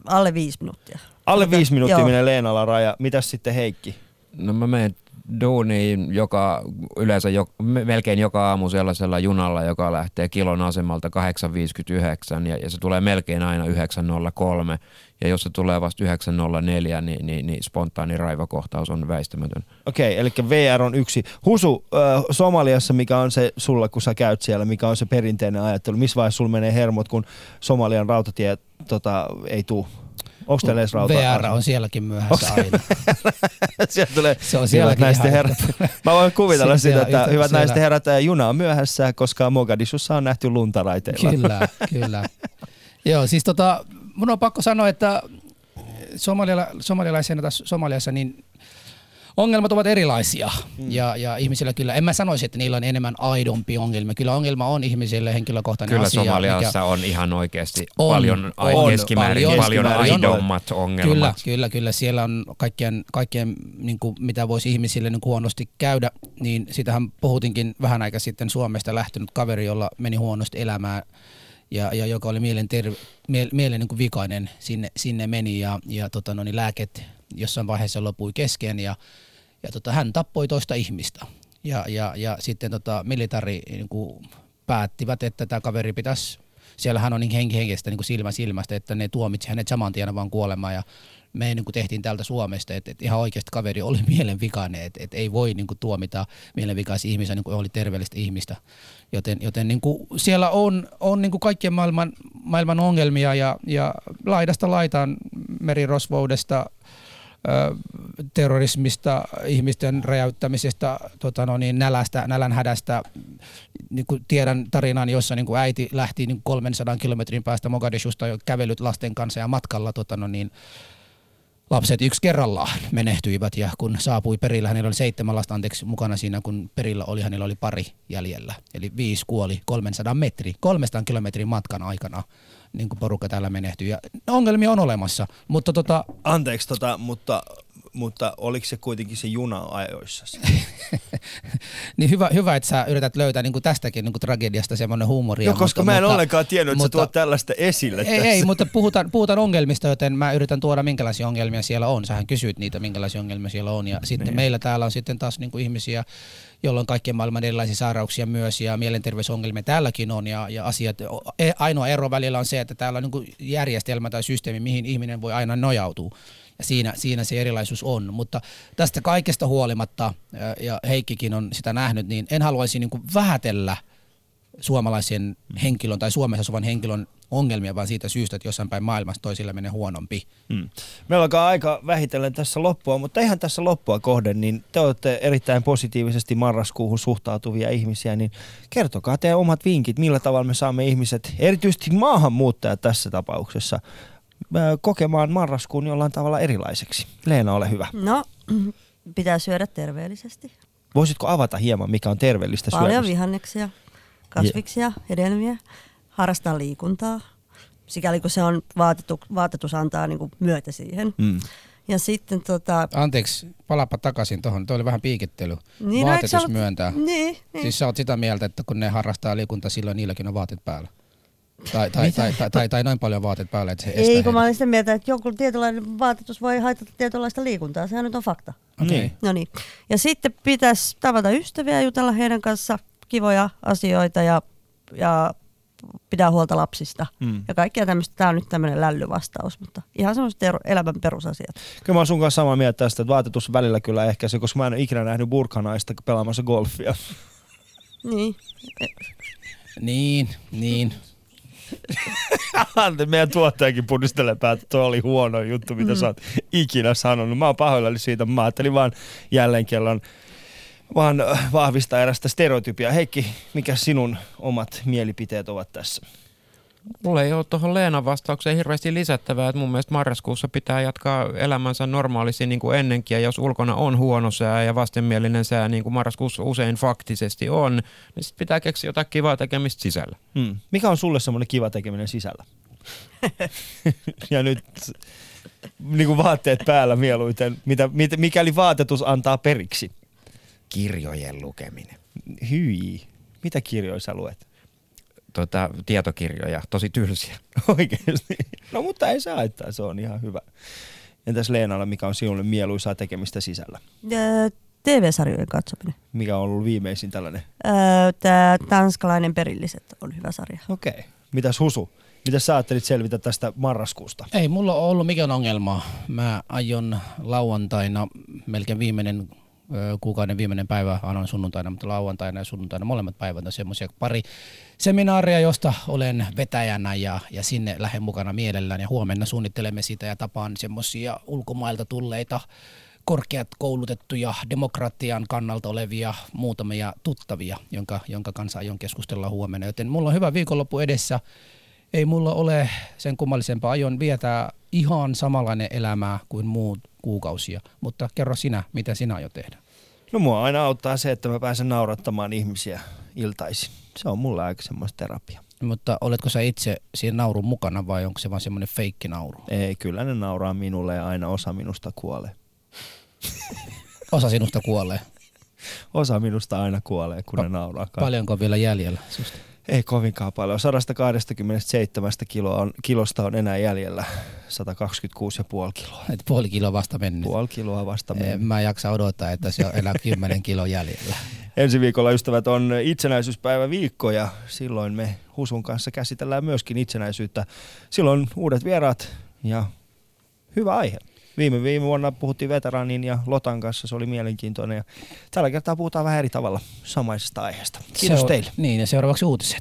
alle viisi minuuttia. Alle viisi minuuttia Joo. menee Leenalla raja. Mitäs sitten Heikki? No mä menen duuniin joka, yleensä jo, melkein joka aamu sellaisella junalla, joka lähtee kilon asemalta 8.59 ja, ja se tulee melkein aina 9.03. Ja jos se tulee vasta 9.04, niin, niin, niin spontaani raivakohtaus on väistämätön. Okei, eli VR on yksi. Husu, äh, Somaliassa, mikä on se sulla, kun sä käyt siellä, mikä on se perinteinen ajattelu? Missä vaiheessa sulla menee hermot, kun Somalian rautatie tota, ei tule? Onko teillä edes rauta? VR on sielläkin myöhässä Onks aina. Sieltä tulee se on hyvät näistä herrat. Mä voin kuvitella sitä, että hyvät siellä... näistä herrat, juna on myöhässä, koska Mogadishussa on nähty luntaraiteilla. Kyllä, kyllä. Joo, siis tota, mun on pakko sanoa, että somaliala, somalialaisena tässä Somaliassa, niin ongelmat ovat erilaisia mm. ja, ja ihmisillä kyllä, en mä sanoisi, että niillä on enemmän aidompi ongelmia. Kyllä ongelma on ihmisille henkilökohtainen kyllä asia. Kyllä Somaliassa mikä on ihan oikeasti on, paljon on, keskimäärin, paljon, paljon aidommat ongelmat. Kyllä, kyllä, kyllä. Siellä on kaikkien, kaikkien niin kuin, mitä voisi ihmisille niin huonosti käydä, niin sitähän puhutinkin vähän aika sitten Suomesta lähtenyt kaveri, jolla meni huonosti elämään ja, ja joka oli mielen, terve, mie, mielen niin kuin vikainen sinne, sinne meni ja, ja tota, no, niin lääket jossain vaiheessa lopui kesken ja, ja tota, hän tappoi toista ihmistä. Ja, ja, ja sitten tota, militari niin kuin päättivät, että tämä kaveri pitäisi, siellä hän on niin henki henkestä niin kuin silmä silmästä, että ne tuomitsi hänet saman tien vaan kuolemaan ja me niin kuin tehtiin täältä Suomesta, että, että ihan oikeasti kaveri oli mielenvikainen, että, että ei voi niin kuin tuomita mielenvikaisia ihmisiä, niin kuin oli terveellistä ihmistä. Joten, joten niin kuin siellä on, on niin kuin kaikkien maailman, maailman ongelmia ja, ja laidasta laitaan merirosvoudesta, terrorismista, ihmisten räjäyttämisestä, tota no niin, nälästä, nälänhädästä. Niin kuin tiedän tarinan, jossa niin kuin äiti lähti niin 300 kilometrin päästä Mogadishusta jo kävelyt lasten kanssa ja matkalla tota no niin, lapset yksi kerrallaan menehtyivät ja kun saapui perillä, hänellä oli seitsemän lasta anteeksi mukana siinä, kun perillä oli, hänellä oli pari jäljellä. Eli viisi kuoli 300 metri, 300 kilometrin matkan aikana, niin porukka täällä menehtyi. Ja ongelmia on olemassa, mutta tota... Anteeksi, tota, mutta mutta oliko se kuitenkin se juna ajoissa? niin hyvä, hyvä, että sä yrität löytää niin kuin tästäkin niin kuin tragediasta semmoinen huumoria. Joo, koska mutta, mä en mutta, ollenkaan tiennyt, että mutta, sä tuot tällaista esille ei, tässä. ei, mutta puhutaan, puhutaan ongelmista, joten mä yritän tuoda minkälaisia ongelmia siellä on. Sähän kysyit niitä, minkälaisia ongelmia siellä on. Ja sitten Niin. meillä täällä on sitten taas niin kuin ihmisiä, joilla on kaikkien maailman erilaisia sairauksia myös ja mielenterveysongelmia täälläkin on ja, ja asiat. e- Ainoa ero välillä on se, että täällä on niin kuin järjestelmä tai systeemi, mihin ihminen voi aina nojautua. Ja siinä, siinä se erilaisuus on. Mutta tästä kaikesta huolimatta, ja- Heikkikin on sitä nähnyt, niin en haluaisi niin kuin vähätellä suomalaisen henkilön tai Suomessa asuvan henkilön ongelmia, vaan siitä syystä, että jossain päin maailmassa toisilla menee huonompi. Hmm. Meillä alkaa aika vähitellen tässä loppua, mutta ihan tässä loppua kohden, niin te olette erittäin positiivisesti marraskuuhun suhtautuvia ihmisiä, niin kertokaa teidän omat vinkit, millä tavalla me saamme ihmiset, erityisesti maahanmuuttajat tässä tapauksessa, kokemaan marraskuun jollain tavalla erilaiseksi. Leena, ole hyvä. No, pitää syödä terveellisesti. Voisitko avata hieman, mikä on terveellistä Paljon syömistä? vihanneksia, kasviksia, hedelmiä, harrastaa liikuntaa. Sikäli kun se on vaatetu, vaatetus antaa niin kuin myötä siihen. Mm. Ja sitten tota... Anteeksi, palapa takaisin tuohon. Tuo oli vähän piikittely. Niin, no, Vaatetus ollut- myöntää. Niin, niin. Siis sä oot sitä mieltä, että kun ne harrastaa liikuntaa, silloin niilläkin on vaatet päällä. Tai, tai, tai, tai, tai, tai noin paljon vaatet päällä, että se estää Ei, kun mä heitä. olin sitä mieltä, että joku tietynlainen vaatetus voi haitata tietynlaista liikuntaa. Sehän nyt on fakta. Okei. Niin. No niin. Ja sitten pitäisi tavata ystäviä ja jutella heidän kanssa kivoja asioita ja, ja pitää huolta lapsista. Mm. Ja kaikkea tämmöistä. Tämä on nyt tämmöinen lällyvastaus, mutta ihan semmoiset elämän perusasiat. Kyllä mä oon sun kanssa samaa mieltä tästä, että vaatetus välillä kyllä ehkäisee, koska mä en ole ikinä nähnyt burkanaista pelaamassa golfia. Niin. Niin, niin. Ante, meidän tuottajakin pudistelee päätä, että toi oli huono juttu, mitä mm. sä oot ikinä sanonut. Mä oon pahoillani siitä, mä ajattelin vaan jälleen kerran vaan äh, vahvistaa erästä stereotypia. Heikki, mikä sinun omat mielipiteet ovat tässä? Mulla ei ole tuohon Leenan vastaukseen hirveästi lisättävää, että mun mielestä marraskuussa pitää jatkaa elämänsä normaalisti niin kuin ennenkin, ja jos ulkona on huono sää ja vastenmielinen sää, niin kuin marraskuussa usein faktisesti on, niin sit pitää keksiä jotain kivaa tekemistä sisällä. Hmm. Mikä on sulle semmoinen kiva tekeminen sisällä? ja nyt niin kuin vaatteet päällä mieluiten, mitä, mit, mikäli vaatetus antaa periksi. Kirjojen lukeminen. Hyi, mitä kirjoja sä luet? Tota, tietokirjoja, tosi tylsiä. Oikeasti. No mutta ei saa haittaa, se on ihan hyvä. Entäs Leenalla, mikä on sinulle mieluisaa tekemistä sisällä? Ja TV-sarjojen katsominen. Mikä on ollut viimeisin tällainen? Tämä Tanskalainen perilliset on hyvä sarja. Okei. Okay. Mitäs Husu? Mitä sä ajattelit selvitä tästä marraskuusta? Ei mulla ole ollut mikään ongelma. Mä aion lauantaina, melkein viimeinen kuukauden viimeinen päivä, anoin sunnuntaina, mutta lauantaina ja sunnuntaina molemmat päivät on semmoisia pari seminaaria, josta olen vetäjänä ja, ja sinne lähden mukana mielellään ja huomenna suunnittelemme sitä ja tapaan semmoisia ulkomailta tulleita korkeat koulutettuja demokratian kannalta olevia muutamia tuttavia, jonka, jonka kanssa aion keskustella huomenna. Joten mulla on hyvä viikonloppu edessä. Ei mulla ole sen kummallisempaa. Aion vietää ihan samanlainen elämää kuin muut kuukausia. Mutta kerro sinä, mitä sinä aiot tehdä. No mua aina auttaa se, että mä pääsen naurattamaan ihmisiä iltaisin. Se on mulla aika semmoista terapia. Mutta oletko sä itse siinä naurun mukana vai onko se vaan semmoinen feikki nauru? Ei, kyllä ne nauraa minulle ja aina osa minusta kuolee. Osa sinusta kuolee. Osa minusta aina kuolee, kun ne nauraa. Paljonko on vielä jäljellä susta? Ei kovinkaan paljon. 127 kiloa on, kilosta on enää jäljellä 126,5 kiloa. Et puoli kiloa vasta mennyt. Puoli kiloa vasta En mennyt. mä jaksa odottaa, että se on enää 10 kiloa jäljellä. Ensi viikolla ystävät on itsenäisyyspäivä viikko ja silloin me Husun kanssa käsitellään myöskin itsenäisyyttä. Silloin uudet vieraat ja hyvä aihe. Viime, viime vuonna puhuttiin veteraanin ja Lotan kanssa, se oli mielenkiintoinen ja tällä kertaa puhutaan vähän eri tavalla samaisesta aiheesta. Kiitos Se on- teille. Niin, ja seuraavaksi uutiset.